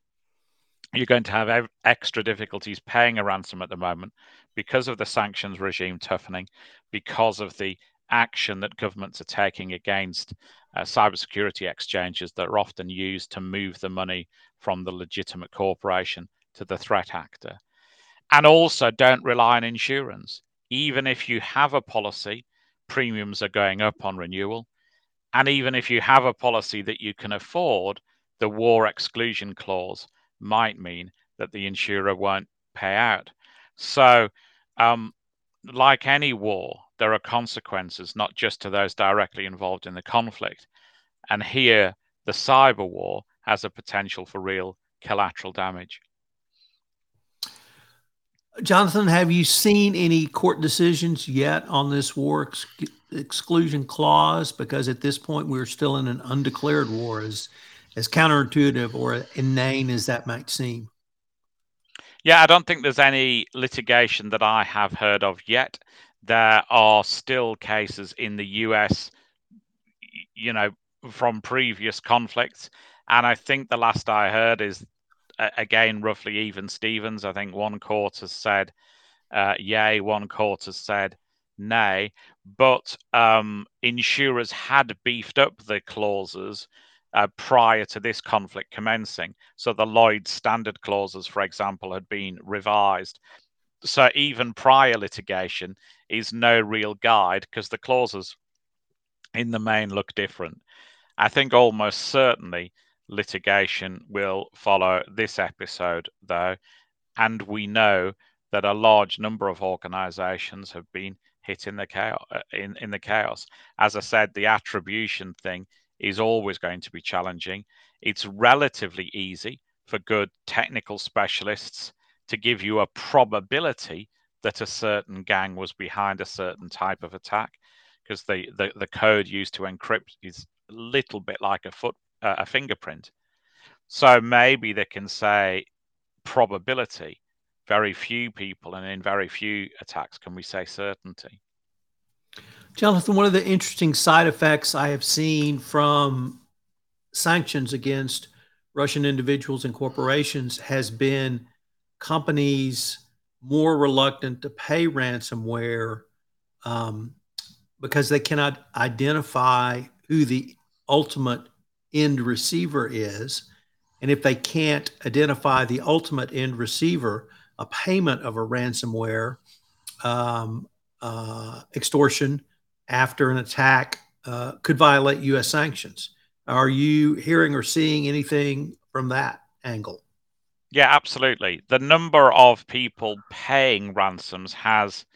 S7: You're going to have extra difficulties paying a ransom at the moment because of the sanctions regime toughening, because of the action that governments are taking against uh, cybersecurity exchanges that are often used to move the money from the legitimate corporation to the threat actor. And also, don't rely on insurance. Even if you have a policy, premiums are going up on renewal. And even if you have a policy that you can afford, the war exclusion clause might mean that the insurer won't pay out. So, um, like any war, there are consequences, not just to those directly involved in the conflict. And here, the cyber war has a potential for real collateral damage.
S2: Jonathan, have you seen any court decisions yet on this war ex- exclusion clause? Because at this point, we're still in an undeclared war, as, as counterintuitive or inane as that might seem.
S7: Yeah, I don't think there's any litigation that I have heard of yet. There are still cases in the US, you know, from previous conflicts. And I think the last I heard is again, roughly even Stevens. I think one court has said uh, yay, one court has said nay. But um, insurers had beefed up the clauses uh, prior to this conflict commencing. So the Lloyd's standard clauses, for example, had been revised. So even prior litigation is no real guide because the clauses in the main look different. I think almost certainly litigation will follow this episode, though, and we know that a large number of organizations have been hit in the chaos uh, in, in the chaos. As I said, the attribution thing is always going to be challenging. It's relatively easy for good technical specialists to give you a probability that a certain gang was behind a certain type of attack because the, the, the code used to encrypt is a little bit like a foot uh, a fingerprint. So maybe they can say probability. Very few people, and in very few attacks, can we say certainty.
S2: Jonathan, one of the interesting side effects I have seen from sanctions against Russian individuals and corporations has been companies more reluctant to pay ransomware um, because they cannot identify who the ultimate end receiver is. And if they can't identify the ultimate end receiver, a payment of a ransomware um, uh, extortion after an attack uh, could violate U.S. sanctions. Are you hearing or seeing anything from that angle?
S7: Yeah, absolutely. The number of people paying ransoms has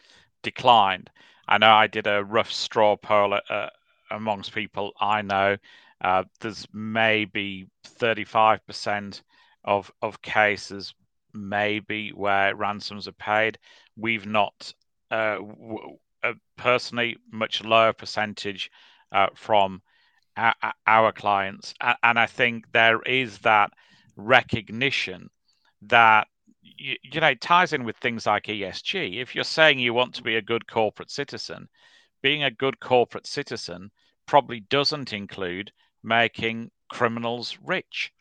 S7: declined. I know I did a rough straw poll uh, amongst people I know, uh, there's maybe 35% of of cases maybe where ransoms are paid. We've not uh, w- uh, personally much lower percentage uh, from our, our clients, and, and I think there is that recognition that you, you, know ties in with things like ESG. If you're saying you want to be a good corporate citizen, being a good corporate citizen probably doesn't include making criminals rich.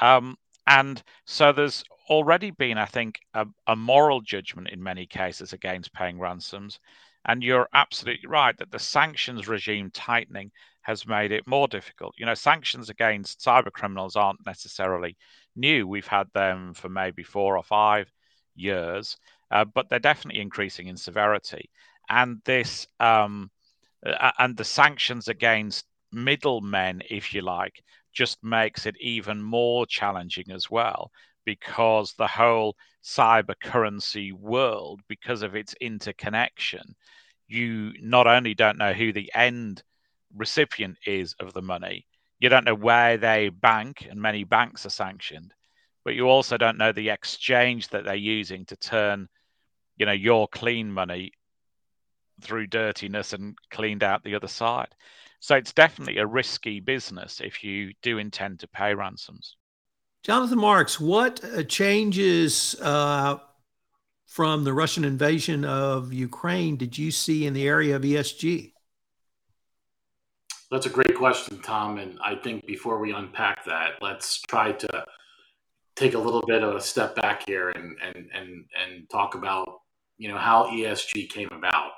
S7: Um, and so there's already been, I think, a, a, moral judgment in many cases against paying ransoms. And you're absolutely right that the sanctions regime tightening has made it more difficult. You know, sanctions against cyber criminals aren't necessarily new. We've had them for maybe four or five years, uh, but they're definitely increasing in severity. And this, um, and the sanctions against middlemen, if you like, just makes it even more challenging as well because the whole cyber currency world, because of its interconnection, you not only don't know who the end recipient is of the money, you don't know where they bank, and many banks are sanctioned, but you also don't know the exchange that they're using to turn, you know, your clean money through dirtiness and cleaned out the other side. So it's definitely a risky business if you do intend to pay ransoms.
S5: Jonathan Marks, what uh, changes uh, from the Russian invasion of Ukraine did you see in the area of ESG?
S8: That's a great question, Tom. And I think before we unpack that, let's try to take a little bit of a step back here and and and and talk about you know how ESG came about.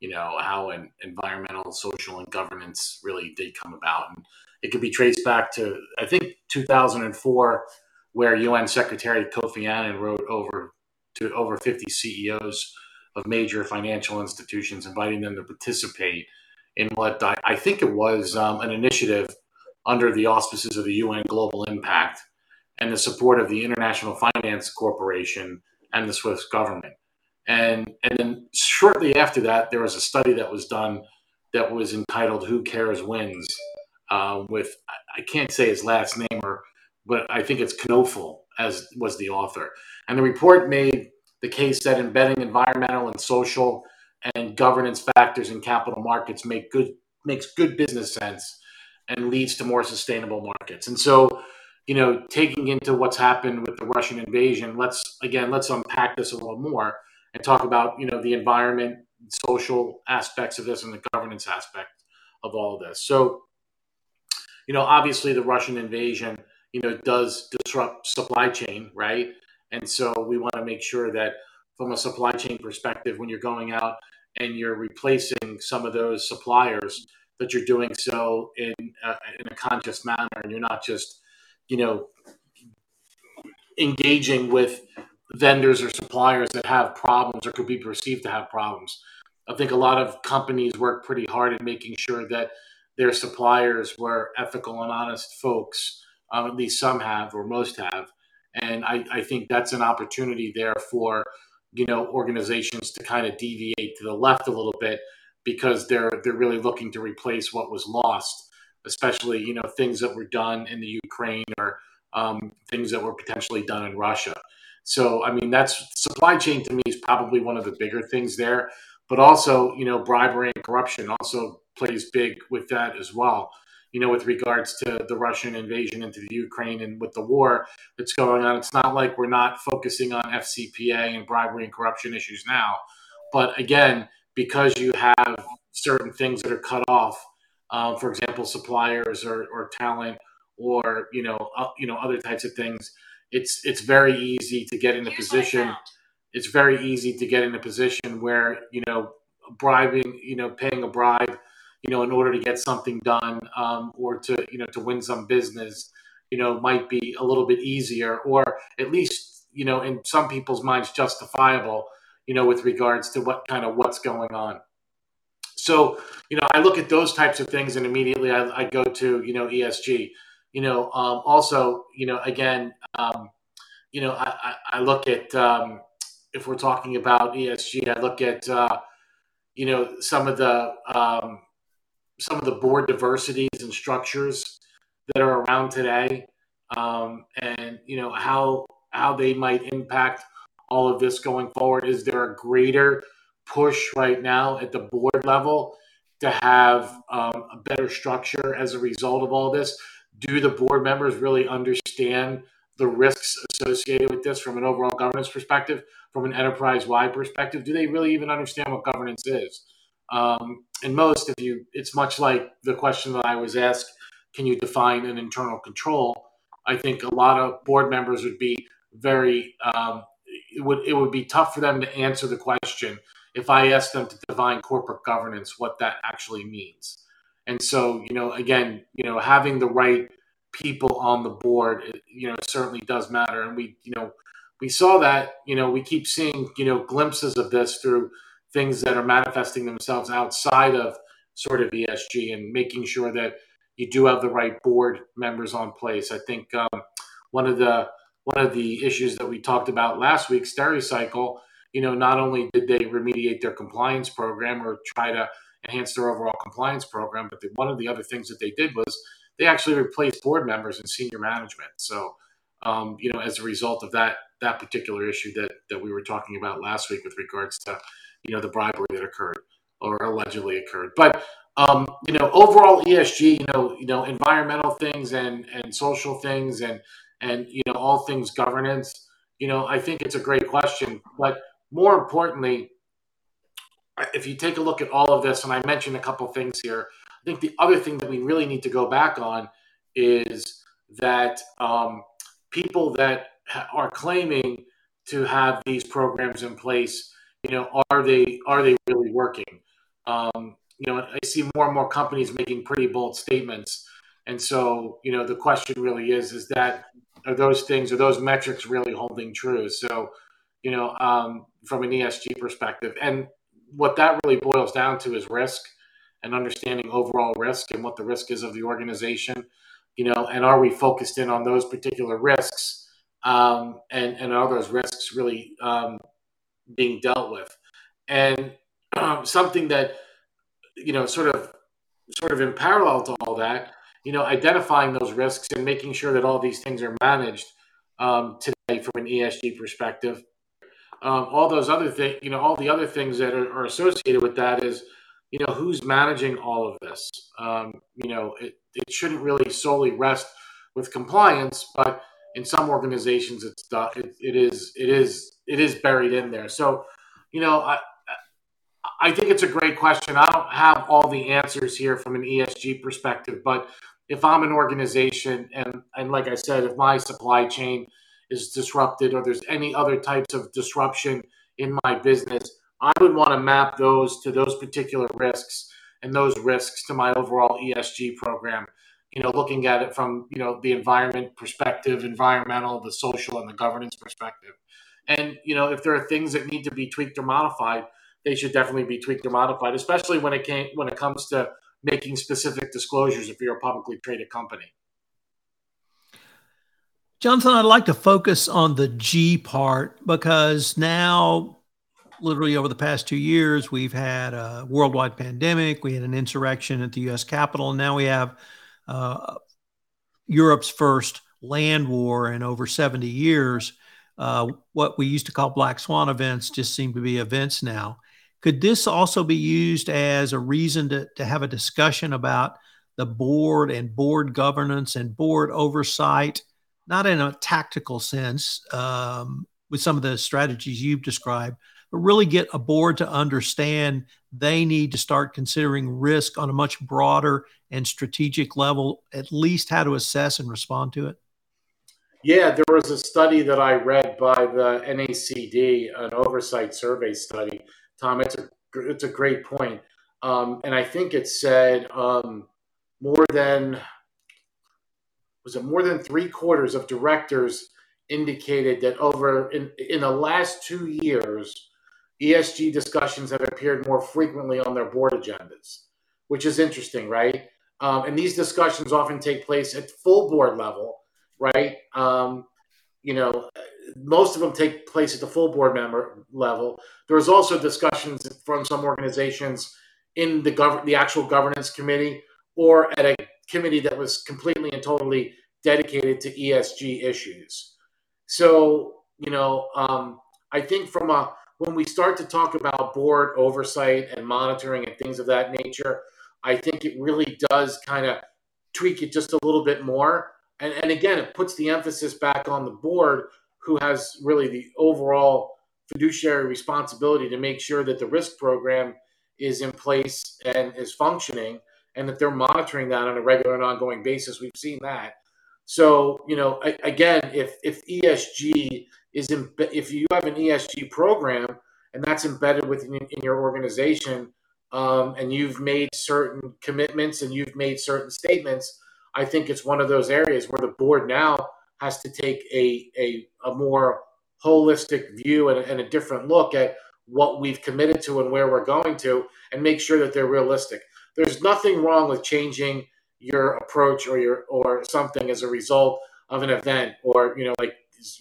S8: You know how an environmental, social, and governance really did come about, and it could be traced back to I think 2004, where UN Secretary Kofi Annan wrote over to over 50 CEOs of major financial institutions, inviting them to participate in what I, I think it was um, an initiative under the auspices of the UN Global Compact and the support of the International Finance Corporation and the Swiss government. And, and then shortly after that, there was a study that was done that was entitled Who Cares Wins, uh, with, I can't say his last name, or, but I think it's Knoepfel as was the author. And the report made the case that embedding environmental and social and governance factors in capital markets make good makes good business sense and leads to more sustainable markets. And so, you know, taking into what's happened with the Russian invasion, let's again let's unpack this a little more and talk about you know the environment, social aspects of this, and the governance aspect of all of this. So, you know, obviously the Russian invasion, you know, does disrupt supply chain, right? And so we want to make sure that from a supply chain perspective, when you're going out and you're replacing some of those suppliers, that you're doing so in a, in a conscious manner, and you're not just, you know, engaging with vendors or suppliers that have problems or could be perceived to have problems. I think a lot of companies work pretty hard in making sure that their suppliers were ethical and honest folks. Um, at least some have, or most have. And I, I think that's an opportunity there for you know organizations to kind of deviate to the left a little bit because they're they're really looking to replace what was lost, especially you know things that were done in the Ukraine or um, things that were potentially done in Russia. So I mean that's supply chain to me is probably one of the bigger things there, but also you know bribery and corruption also plays big with that as well you know, with regards to the Russian invasion into the Ukraine and with the war that's going on. It's not like we're not focusing on FCPA and bribery and corruption issues now. But again, because you have certain things that are cut off, um, for example, suppliers or, or talent or, you know, uh, you know, other types of things, it's, it's very easy to get in a position. It's very easy to get in a position where, you know, bribing, you know, paying a bribe you know, in order to get something done um, or to, you know, to win some business, you know, might be a little bit easier or at least, you know, in some people's minds justifiable, you know, with regards to what kind of what's going on. So, you know, I look at those types of things and immediately I, I go to, you know, ESG. You know, um, also, you know, again, um, you know, I, I look at, um, if we're talking about ESG, I look at, uh, you know, some of the, um, some of the board diversities and structures that are around today, um, and you know how how they might impact all of this going forward. Is there a greater push right now at the board level to have um, a better structure as a result of all this? Do the board members really understand the risks associated with this from an overall governance perspective, from an enterprise wide perspective? Do they really even understand what governance is? Um, and most, if you, it's much like the question that I was asked: Can you define an internal control? I think a lot of board members would be very. Um, it would it would be tough for them to answer the question if I asked them to define corporate governance, what that actually means. And so, you know, again, you know, having the right people on the board, you know, certainly does matter. And we, you know, we saw that, you know, we keep seeing, you know, glimpses of this through things that are manifesting themselves outside of sort of ESG and making sure that you do have the right board members on place. I think um, one of the one of the issues that we talked about last week, Stericycle, you know, not only did they remediate their compliance program or try to enhance their overall compliance program, but the, one of the other things that they did was they actually replaced board members and senior management. So, um, you know, as a result of that that particular issue that that we were talking about last week with regards to you know the bribery that occurred or allegedly occurred. But Um, you know, overall ESG, you know, you know, environmental things and and social things and and you know all things governance. You know, I think it's a great question, but more importantly, if you take a look at all of this, and I mentioned a couple things here, I think the other thing that we really need to go back on is that um, people that are claiming to have these programs in place, you know, are they are they really working? Um, you know, I see more and more companies making pretty bold statements, and so you know, the question really is: is that are those things, are those metrics really holding true? So, you know, um, from an ESG perspective, and what that really boils down to is risk and understanding overall risk and what the risk is of the organization you know and are we focused in on those particular risks um, and and are those risks really um, being dealt with and um, something that you know sort of sort of in parallel to all that you know identifying those risks and making sure that all these things are managed um, today from an esg perspective um, all those other things, you know, all the other things that are, are, associated with that is, you know, who's managing all of this. Um, you know, it, it shouldn't really solely rest with compliance, but in some organizations, it's it, it is it is it is buried in there. So, you know, I I think it's a great question. I don't have all the answers here from an ESG perspective, but if I'm an organization and and like I said, if my supply chain is disrupted or there's any other types of disruption in my business, I would want to map those to those particular risks and those risks to my overall ESG program. You know, looking at it from you know the environment perspective, environmental, the social, and the governance perspective. And you know, if there are things that need to be tweaked or modified, they should definitely be tweaked or modified, especially when it when it comes to making specific disclosures if you're a publicly traded company.
S5: Jonathan, I'd like to focus on the G part because now, literally over the past two years, we've had a worldwide pandemic, we had an insurrection at the US Capitol, and now we have uh, Europe's first land war in over 70 years. Uh, what we used to call black swan events just seem to be events now. Could this also be used as a reason to, to have a discussion about the board and board governance and board oversight? not in a tactical sense um, with some of the strategies you've described, but really get a board to understand they need to start considering risk on a much broader and strategic level, at least how to assess and respond to it?
S8: Yeah, there was a study that I read by the NACD, an oversight survey study. Tom, it's a it's a great point, um, and I think it said um, more than was it more than three quarters of directors indicated that over in, in the last two years, ESG discussions have appeared more frequently on their board agendas, which is interesting, right? Um, and these discussions often take place at full board level, right? Um, you know, most of them take place at the full board member level. There's also discussions from some organizations in the gov- the actual governance committee or at a committee that was completely and totally dedicated to ESG issues. So, you know, um, I think from a when we start to talk about board oversight and monitoring and things of that nature, I think it really does kind of tweak it just a little bit more. And, and again, it puts the emphasis back on the board, who has really the overall fiduciary responsibility to make sure that the risk program is in place and is functioning and that they're monitoring that on a regular and ongoing basis. We've seen that. So, you know, again, if if ESG is in, if you have an ESG program and that's embedded within in your organization, um, and you've made certain commitments and you've made certain statements, I think it's one of those areas where the board now has to take a a, a more holistic view and, and a different look at what we've committed to and where we're going to, and make sure that they're realistic. There's nothing wrong with changing your approach or your or something as a result of an event or you know like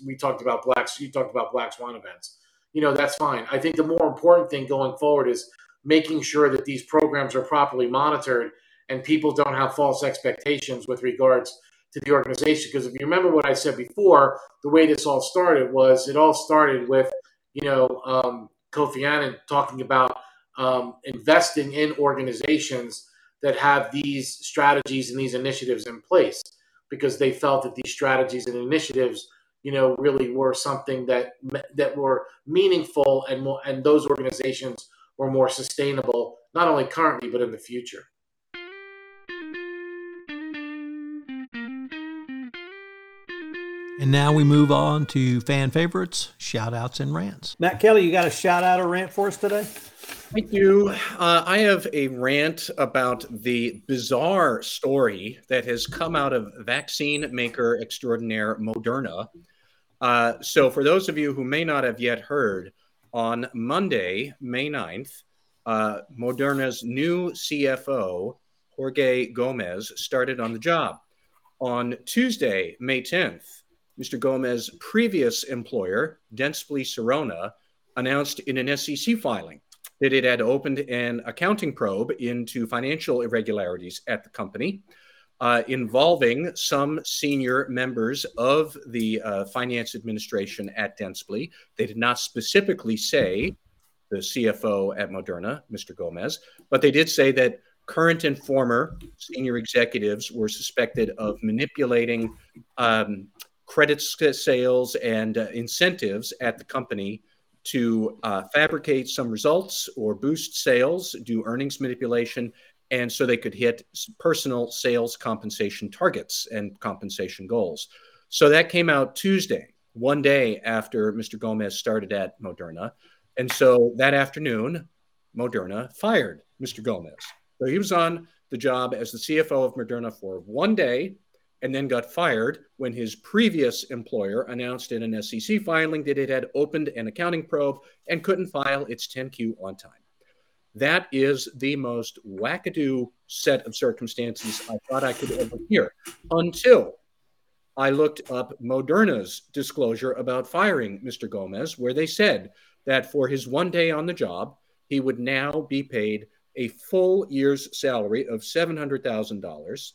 S8: we talked about blacks you talked about black swan events you know that's fine i think the more important thing going forward is making sure that these programs are properly monitored and people don't have false expectations with regards to the organization. Because if you remember what i said before the way this all started was it all started with you know um, kofi annan talking about um, investing in organizations that have these strategies and these initiatives in place because they felt that these strategies and initiatives you know really were something that that were meaningful and more, and those organizations were more sustainable not only currently but in the future
S5: And now we move on to fan favorites, shout outs, and rants.
S2: Matt Kelly, you got a shout out or rant for us today?
S3: Thank you. Uh, I have a rant about the bizarre story that has come out of vaccine maker extraordinaire Moderna. Uh, so, for those of you who may not have yet heard, on Monday, May 9th, uh, Moderna's new CFO, Jorge Gomez, started on the job. On Tuesday, May 10th, Mr. Gomez's previous employer, Dentsply Sirona, announced in an SEC filing that it had opened an accounting probe into financial irregularities at the company uh, involving some senior members of the uh, finance administration at Dentsply. They did not specifically say the CFO at Moderna, Mr. Gomez, but they did say that current and former senior executives were suspected of manipulating um, credit sales and uh, incentives at the company to uh, fabricate some results or boost sales, do earnings manipulation, and so they could hit personal sales compensation targets and compensation goals. So that came out Tuesday, one day after Mr. Gomez started at Moderna. And so that afternoon, Moderna fired Mr. Gomez. So he was on the job as the CFO of Moderna for one day and then got fired when his previous employer announced in an SEC filing that it had opened an accounting probe and couldn't file its 10Q on time. That is the most wackadoo set of circumstances I thought I could ever hear until I looked up Moderna's disclosure about firing Mr. Gomez, where they said that for his one day on the job, he would now be paid a full year's salary of $700,000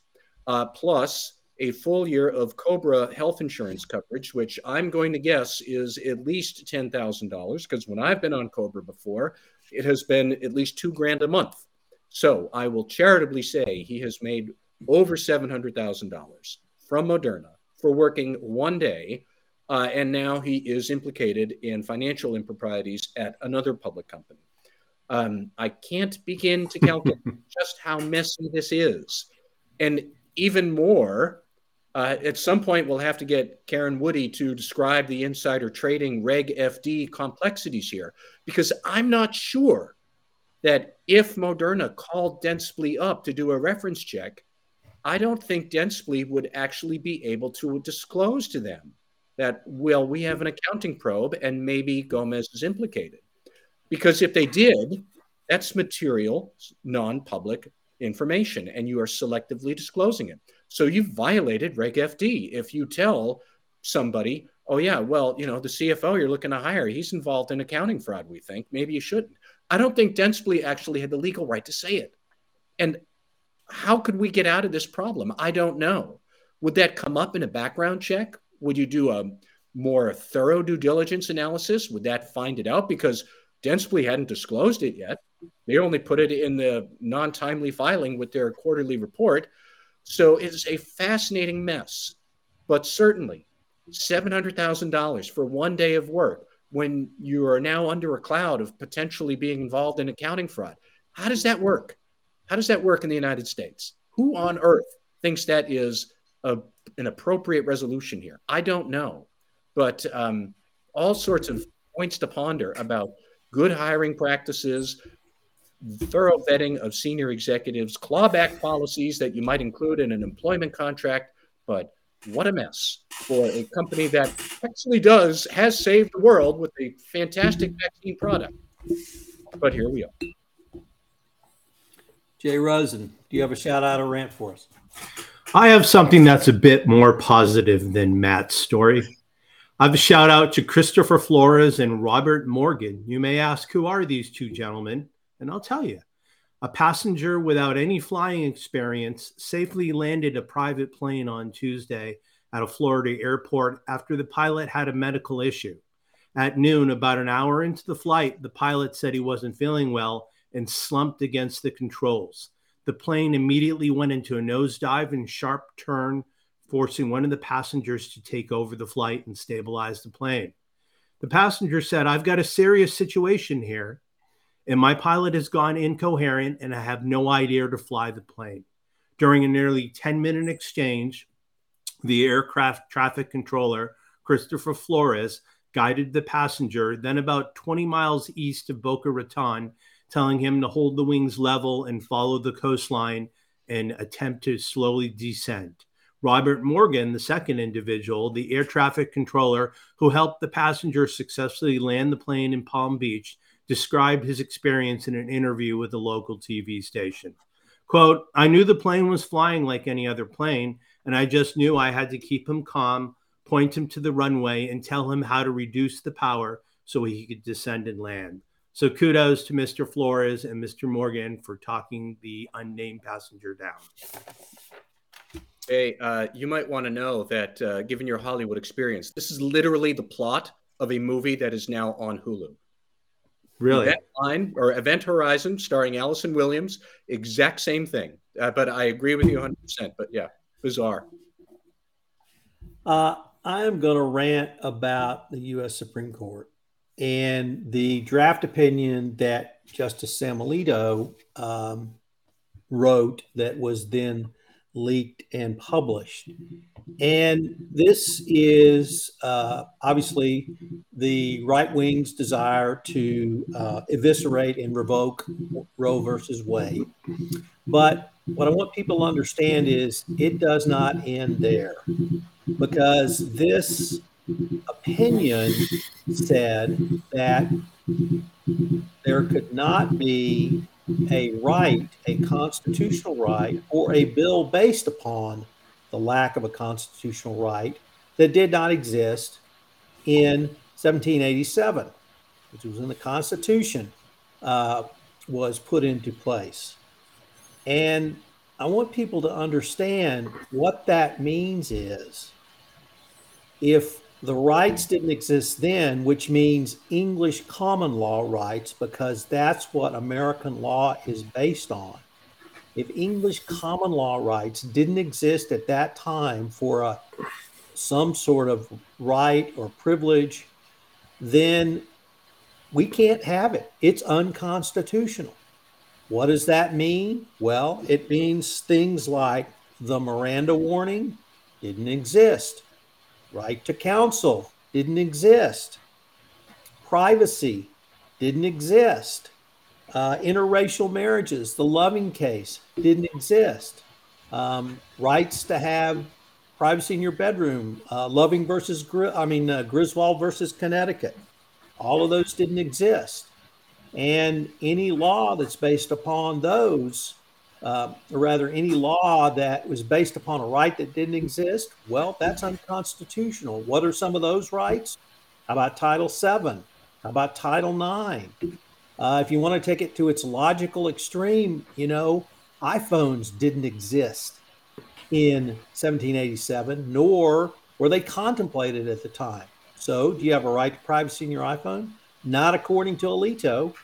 S3: uh, plus a full year of Cobra health insurance coverage, which I'm going to guess is at least $10,000 because when I've been on Cobra before, it has been at least two grand a month. So I will charitably say he has made over $700,000 from Moderna for working one day. Uh, and now he is implicated in financial improprieties at another public company. Um, I can't begin to calculate just how messy this is. And even more, uh, at some point, we'll have to get Karen Woody to describe the insider trading Reg FD complexities here, because I'm not sure that if Moderna called Dentsply up to do a reference check, I don't think Dentsply would actually be able to disclose to them that, well, we have an accounting probe and maybe Gomez is implicated. Because if they did, that's material, non public information, and you are selectively disclosing it. So you've violated Reg FD if you tell somebody, oh, yeah, well, you know, the CFO you're looking to hire, he's involved in accounting fraud, we think. Maybe you shouldn't. I don't think Dentsply actually had the legal right to say it. And how could we get out of this problem? I don't know. Would that come up in a background check? Would you do a more thorough due diligence analysis? Would that find it out? Because Dentsply hadn't disclosed it yet. They only put it in the non timely filing with their quarterly report. So it's a fascinating mess. But certainly, $700,000 for one day of work when you are now under a cloud of potentially being involved in accounting fraud. How does that work? How does that work in the United States? Who on earth thinks that is a, an appropriate resolution here? I don't know. But um, all sorts of points to ponder about good hiring practices, thorough vetting of senior executives, clawback policies that you might include in an employment contract. But what a mess for a company that actually does, has saved the world with a fantastic vaccine product. But here we are.
S2: Jay Rosen, do you have a shout out or rant for us?
S4: I have something that's a bit more positive than Matt's story. I have a shout out to Christopher Flores and Robert Morgan. You may ask, who are these two gentlemen? And I'll tell you, a passenger without any flying experience safely landed a private plane on Tuesday at a Florida airport after the pilot had a medical issue. At noon, about an hour into the flight, the pilot said he wasn't feeling well and slumped against the controls. The plane immediately went into a nosedive and sharp turn, forcing one of the passengers to take over the flight and stabilize the plane. The passenger said, I've got a serious situation here, and my pilot has gone incoherent, and I have no idea to fly the plane. During a nearly 10 minute exchange, the aircraft traffic controller, Christopher Flores, guided the passenger, then about 20 miles east of Boca Raton, telling him to hold the wings level and follow the coastline and attempt to slowly descend. Robert Morgan, the second individual, the air traffic controller who helped the passenger successfully land the plane in Palm Beach, described his experience in an interview with a local TV station. Quote, I knew the plane was flying like any other plane, and I just knew I had to keep him calm, point him to the runway, and tell him how to reduce the power so he could descend and land. So kudos to Mr. Flores and Mr. Morgan for talking the unnamed passenger down.
S3: Hey, uh, you might want to know that uh, given your Hollywood experience, this is literally the plot of a movie that is now on Hulu.
S4: Really?
S3: Event Line or Event Horizon, starring Allison Williams, exact same thing. Uh, but I agree with you 100%. But yeah, bizarre.
S2: Uh, I am going to rant about the U.S. Supreme Court and the draft opinion that Justice Sam Alito um, wrote that was then leaked and published. And this is uh, obviously the right wing's desire to uh, eviscerate and revoke Roe versus Wade. But what I want people to understand is it does not end there because this opinion said that there could not be a right, a constitutional right, or a bill based upon the lack of a constitutional right that did not exist in 1787, which was in the Constitution uh, was put into place. And I want people to understand what that means is if the rights didn't exist then, which means English common law rights, because that's what American law is based on. If English common law rights didn't exist at that time for a, some sort of right or privilege, then we can't have it. It's unconstitutional. What does that mean? Well, it means things like the Miranda warning didn't exist Right to counsel didn't exist. Privacy didn't exist. Uh, interracial marriages, the Loving case, didn't exist. Um, rights to have privacy in your bedroom, uh, Loving versus, I mean, uh, Griswold versus Connecticut, all of those didn't exist. And any law that's based upon those uh, or rather any law that was based upon a right that didn't exist, well, that's unconstitutional. What are some of those rights? How about Title VII? How about Title IX? Uh, if you want to take it to its logical extreme, you know, iPhones didn't exist in 1787, nor were they contemplated at the time. So, do you have a right to privacy in your iPhone? Not according to Alito.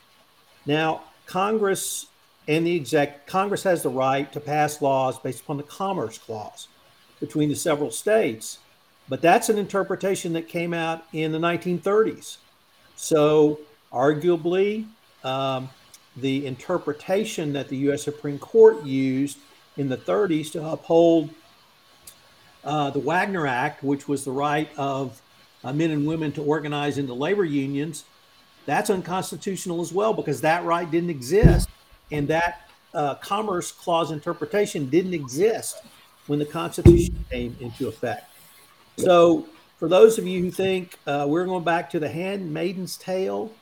S2: Now, Congress and the exec Congress has the right to pass laws based upon the Commerce Clause between the several states. But that's an interpretation that came out in the 1930s. So, arguably, um, the interpretation that the U.S. Supreme Court used in the 30s to uphold uh, the Wagner Act, which was the right of uh, men and women to organize into labor unions, that's unconstitutional as well because that right didn't exist and that uh, Commerce Clause interpretation didn't exist when the Constitution came into effect. So, for those of you who think uh, we're going back to the handmaiden's tale,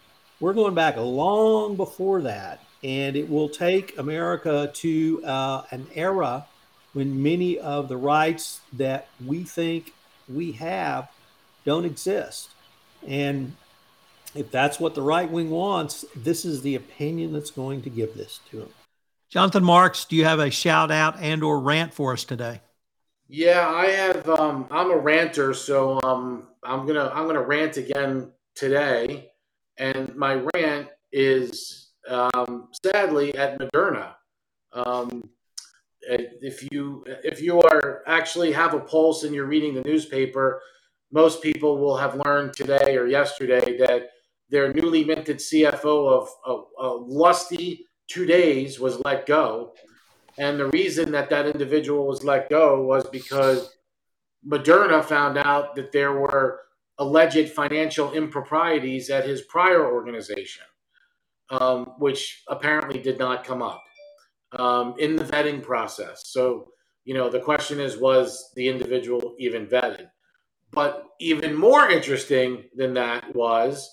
S2: we're going back long before that. And it will take America to uh, an era when many of the rights that we think we have don't exist. And if that's what the right wing wants, this is the opinion that's going to give this to them.
S5: Jonathan Marks, do you have a shout out and or rant for us today?
S8: Yeah, I have. Um, I'm a ranter, so um, I'm gonna I'm gonna rant again today, and my rant is um, sadly at Moderna. Um, if you if you are actually have a pulse and you're reading the newspaper, most people will have learned today or yesterday that their newly minted CFO of, of lusty two days was let go, and the reason that that individual was let go was because Moderna found out that there were alleged financial improprieties at his prior organization, um, which apparently did not come up um, in the vetting process. So, you know, the question is, was the individual even vetted? But even more interesting than that was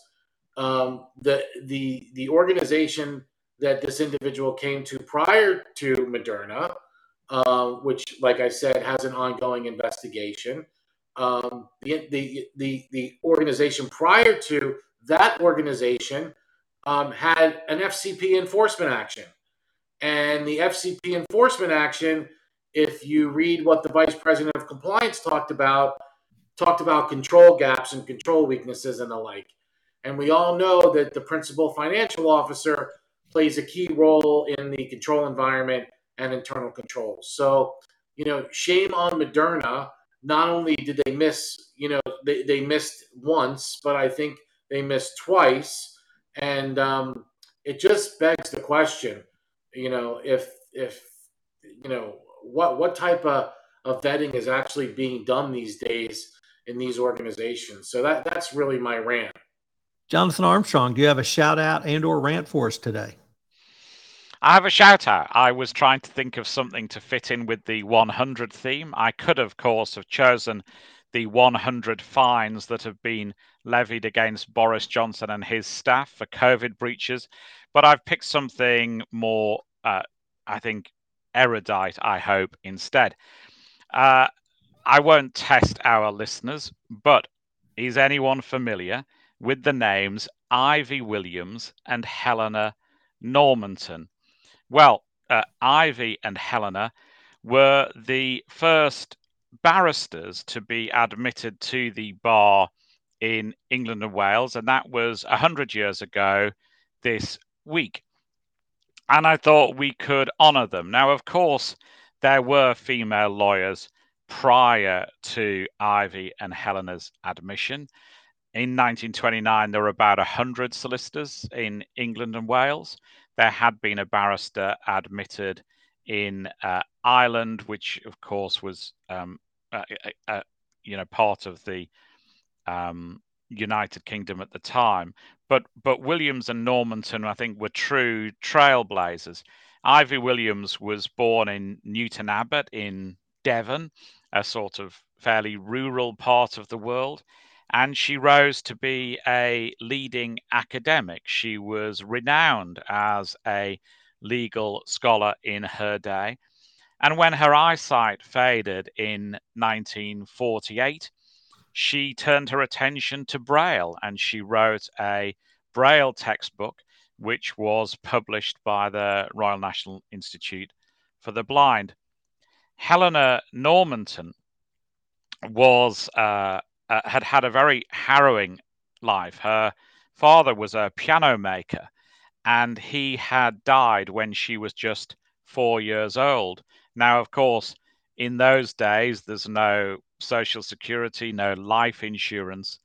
S8: um, the the the organization that this individual came to prior to Moderna, uh, which, like I said, has an ongoing investigation. Um, the, the the the organization prior to that organization um, had an FCP enforcement action and the FCP enforcement action, if you read what the vice president of compliance talked about, talked about control gaps and control weaknesses and the like. And we all know that the principal financial officer plays a key role in the control environment and internal controls. So, you know, shame on Moderna. Not only did they miss, you know, they, they missed once, but I think they missed twice. And um, it just begs the question you know, if if you know what what type of, of vetting is actually being done these days in these organizations. So that that's really my rant.
S5: Jonathan Armstrong, do you have a shout out and or rant for us today?
S7: I have a shout out. I was trying to think of something to fit in with the 100 theme. I could, of course, have chosen the 100 fines that have been levied against Boris Johnson and his staff for COVID breaches, but I've picked something more, uh, I think, erudite, I hope, instead. Uh, I won't test our listeners, but is anyone familiar with the names Ivy Williams and Helena Normanton? Well, uh, Ivy and Helena were the first barristers to be admitted to the bar in England and Wales, and that was 100 years ago this week. And I thought we could honour them. Now, of course, there were female lawyers prior to Ivy and Helena's admission. In 1929, there were about 100 solicitors in England and Wales. There had been a barrister admitted in uh, Ireland, which, of course, was um, you know part of the um, United Kingdom at the time. But but Williams and Normanton, I think, were true trailblazers. Ivy Williams was born in Newton Abbot in Devon, a sort of fairly rural part of the world, and she rose to be a leading academic. She was renowned as a legal scholar in her day. And when her eyesight faded in 1948, she turned her attention to Braille and she wrote a Braille textbook, which was published by the Royal National Institute for the Blind. Helena Normanton was uh, uh, had had a very harrowing life. Her father was a piano maker, and he had died when she was just four years old. Now, of course, in those days, there's no social security, no life insurance.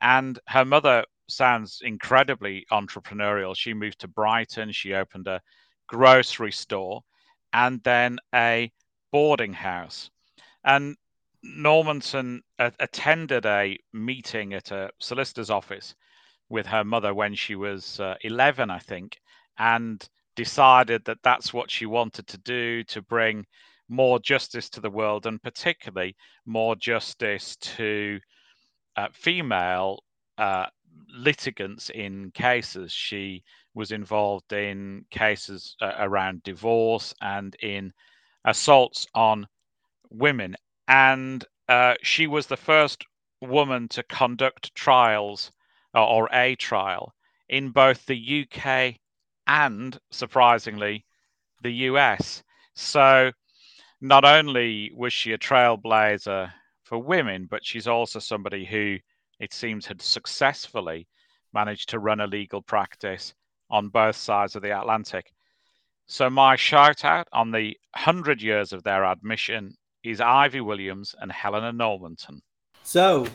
S7: And her mother sounds incredibly entrepreneurial. She moved to Brighton, she opened a grocery store and then a boarding house. And Normanton attended a meeting at a solicitor's office with her mother when she was uh, 11, I think, and decided that that's what she wanted to do to bring more justice to the world and particularly more justice to uh, female uh, litigants in cases. She was involved in cases uh, around divorce and in assaults on women. And uh, she was the first woman to conduct trials or, or a trial in both the UK and, surprisingly, the US. So not only was she a trailblazer for women, but she's also somebody who it seems had successfully managed to run a legal practice on both sides of the Atlantic. So my shout out on the 100 years of their admission is Ivy Williams and Helena Normanton.
S9: So,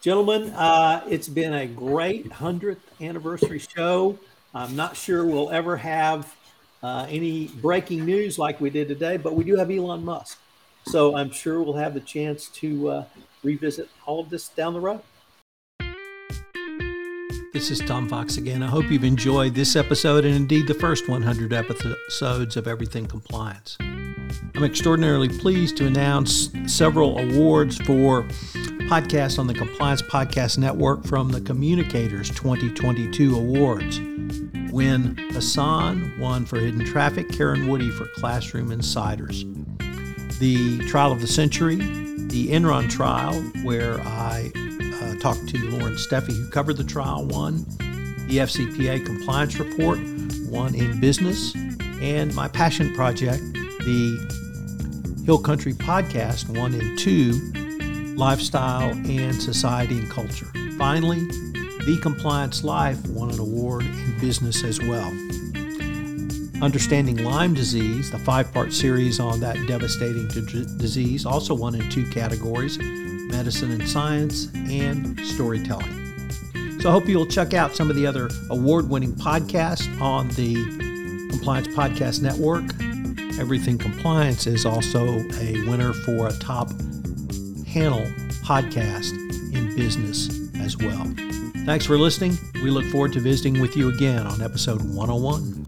S9: gentlemen, uh, it's been a great 100th anniversary show. I'm not sure we'll ever have uh, any breaking news like we did today, but we do have Elon Musk. So I'm sure we'll have the chance to uh, revisit all of this down the road.
S2: This is Tom Fox again. I hope you've enjoyed this episode and indeed the first 100 episodes of Everything Compliance. I'm extraordinarily pleased to announce several awards for podcasts on the Compliance Podcast Network from the Communicators 2022 Awards. Win Hassan won for Hidden Traffic, Karen Woody for Classroom Insiders. The Trial of the Century, the Enron trial, where I uh, talked to Loren Steffy, who covered the trial, won The FCPA Compliance Report, won in business. And my passion project, the Hill Country Podcast, won in two lifestyle and society and culture. Finally, The Compliance Life won an award in business as well. Understanding Lyme disease, the five part series on that devastating d- disease, also won in two categories medicine and science and storytelling. So I hope you'll check out some of the other award winning podcasts on the Compliance Podcast Network. Everything Compliance is also a winner for a top panel podcast in business as well. Thanks for listening. We look forward to visiting with you again on episode 101.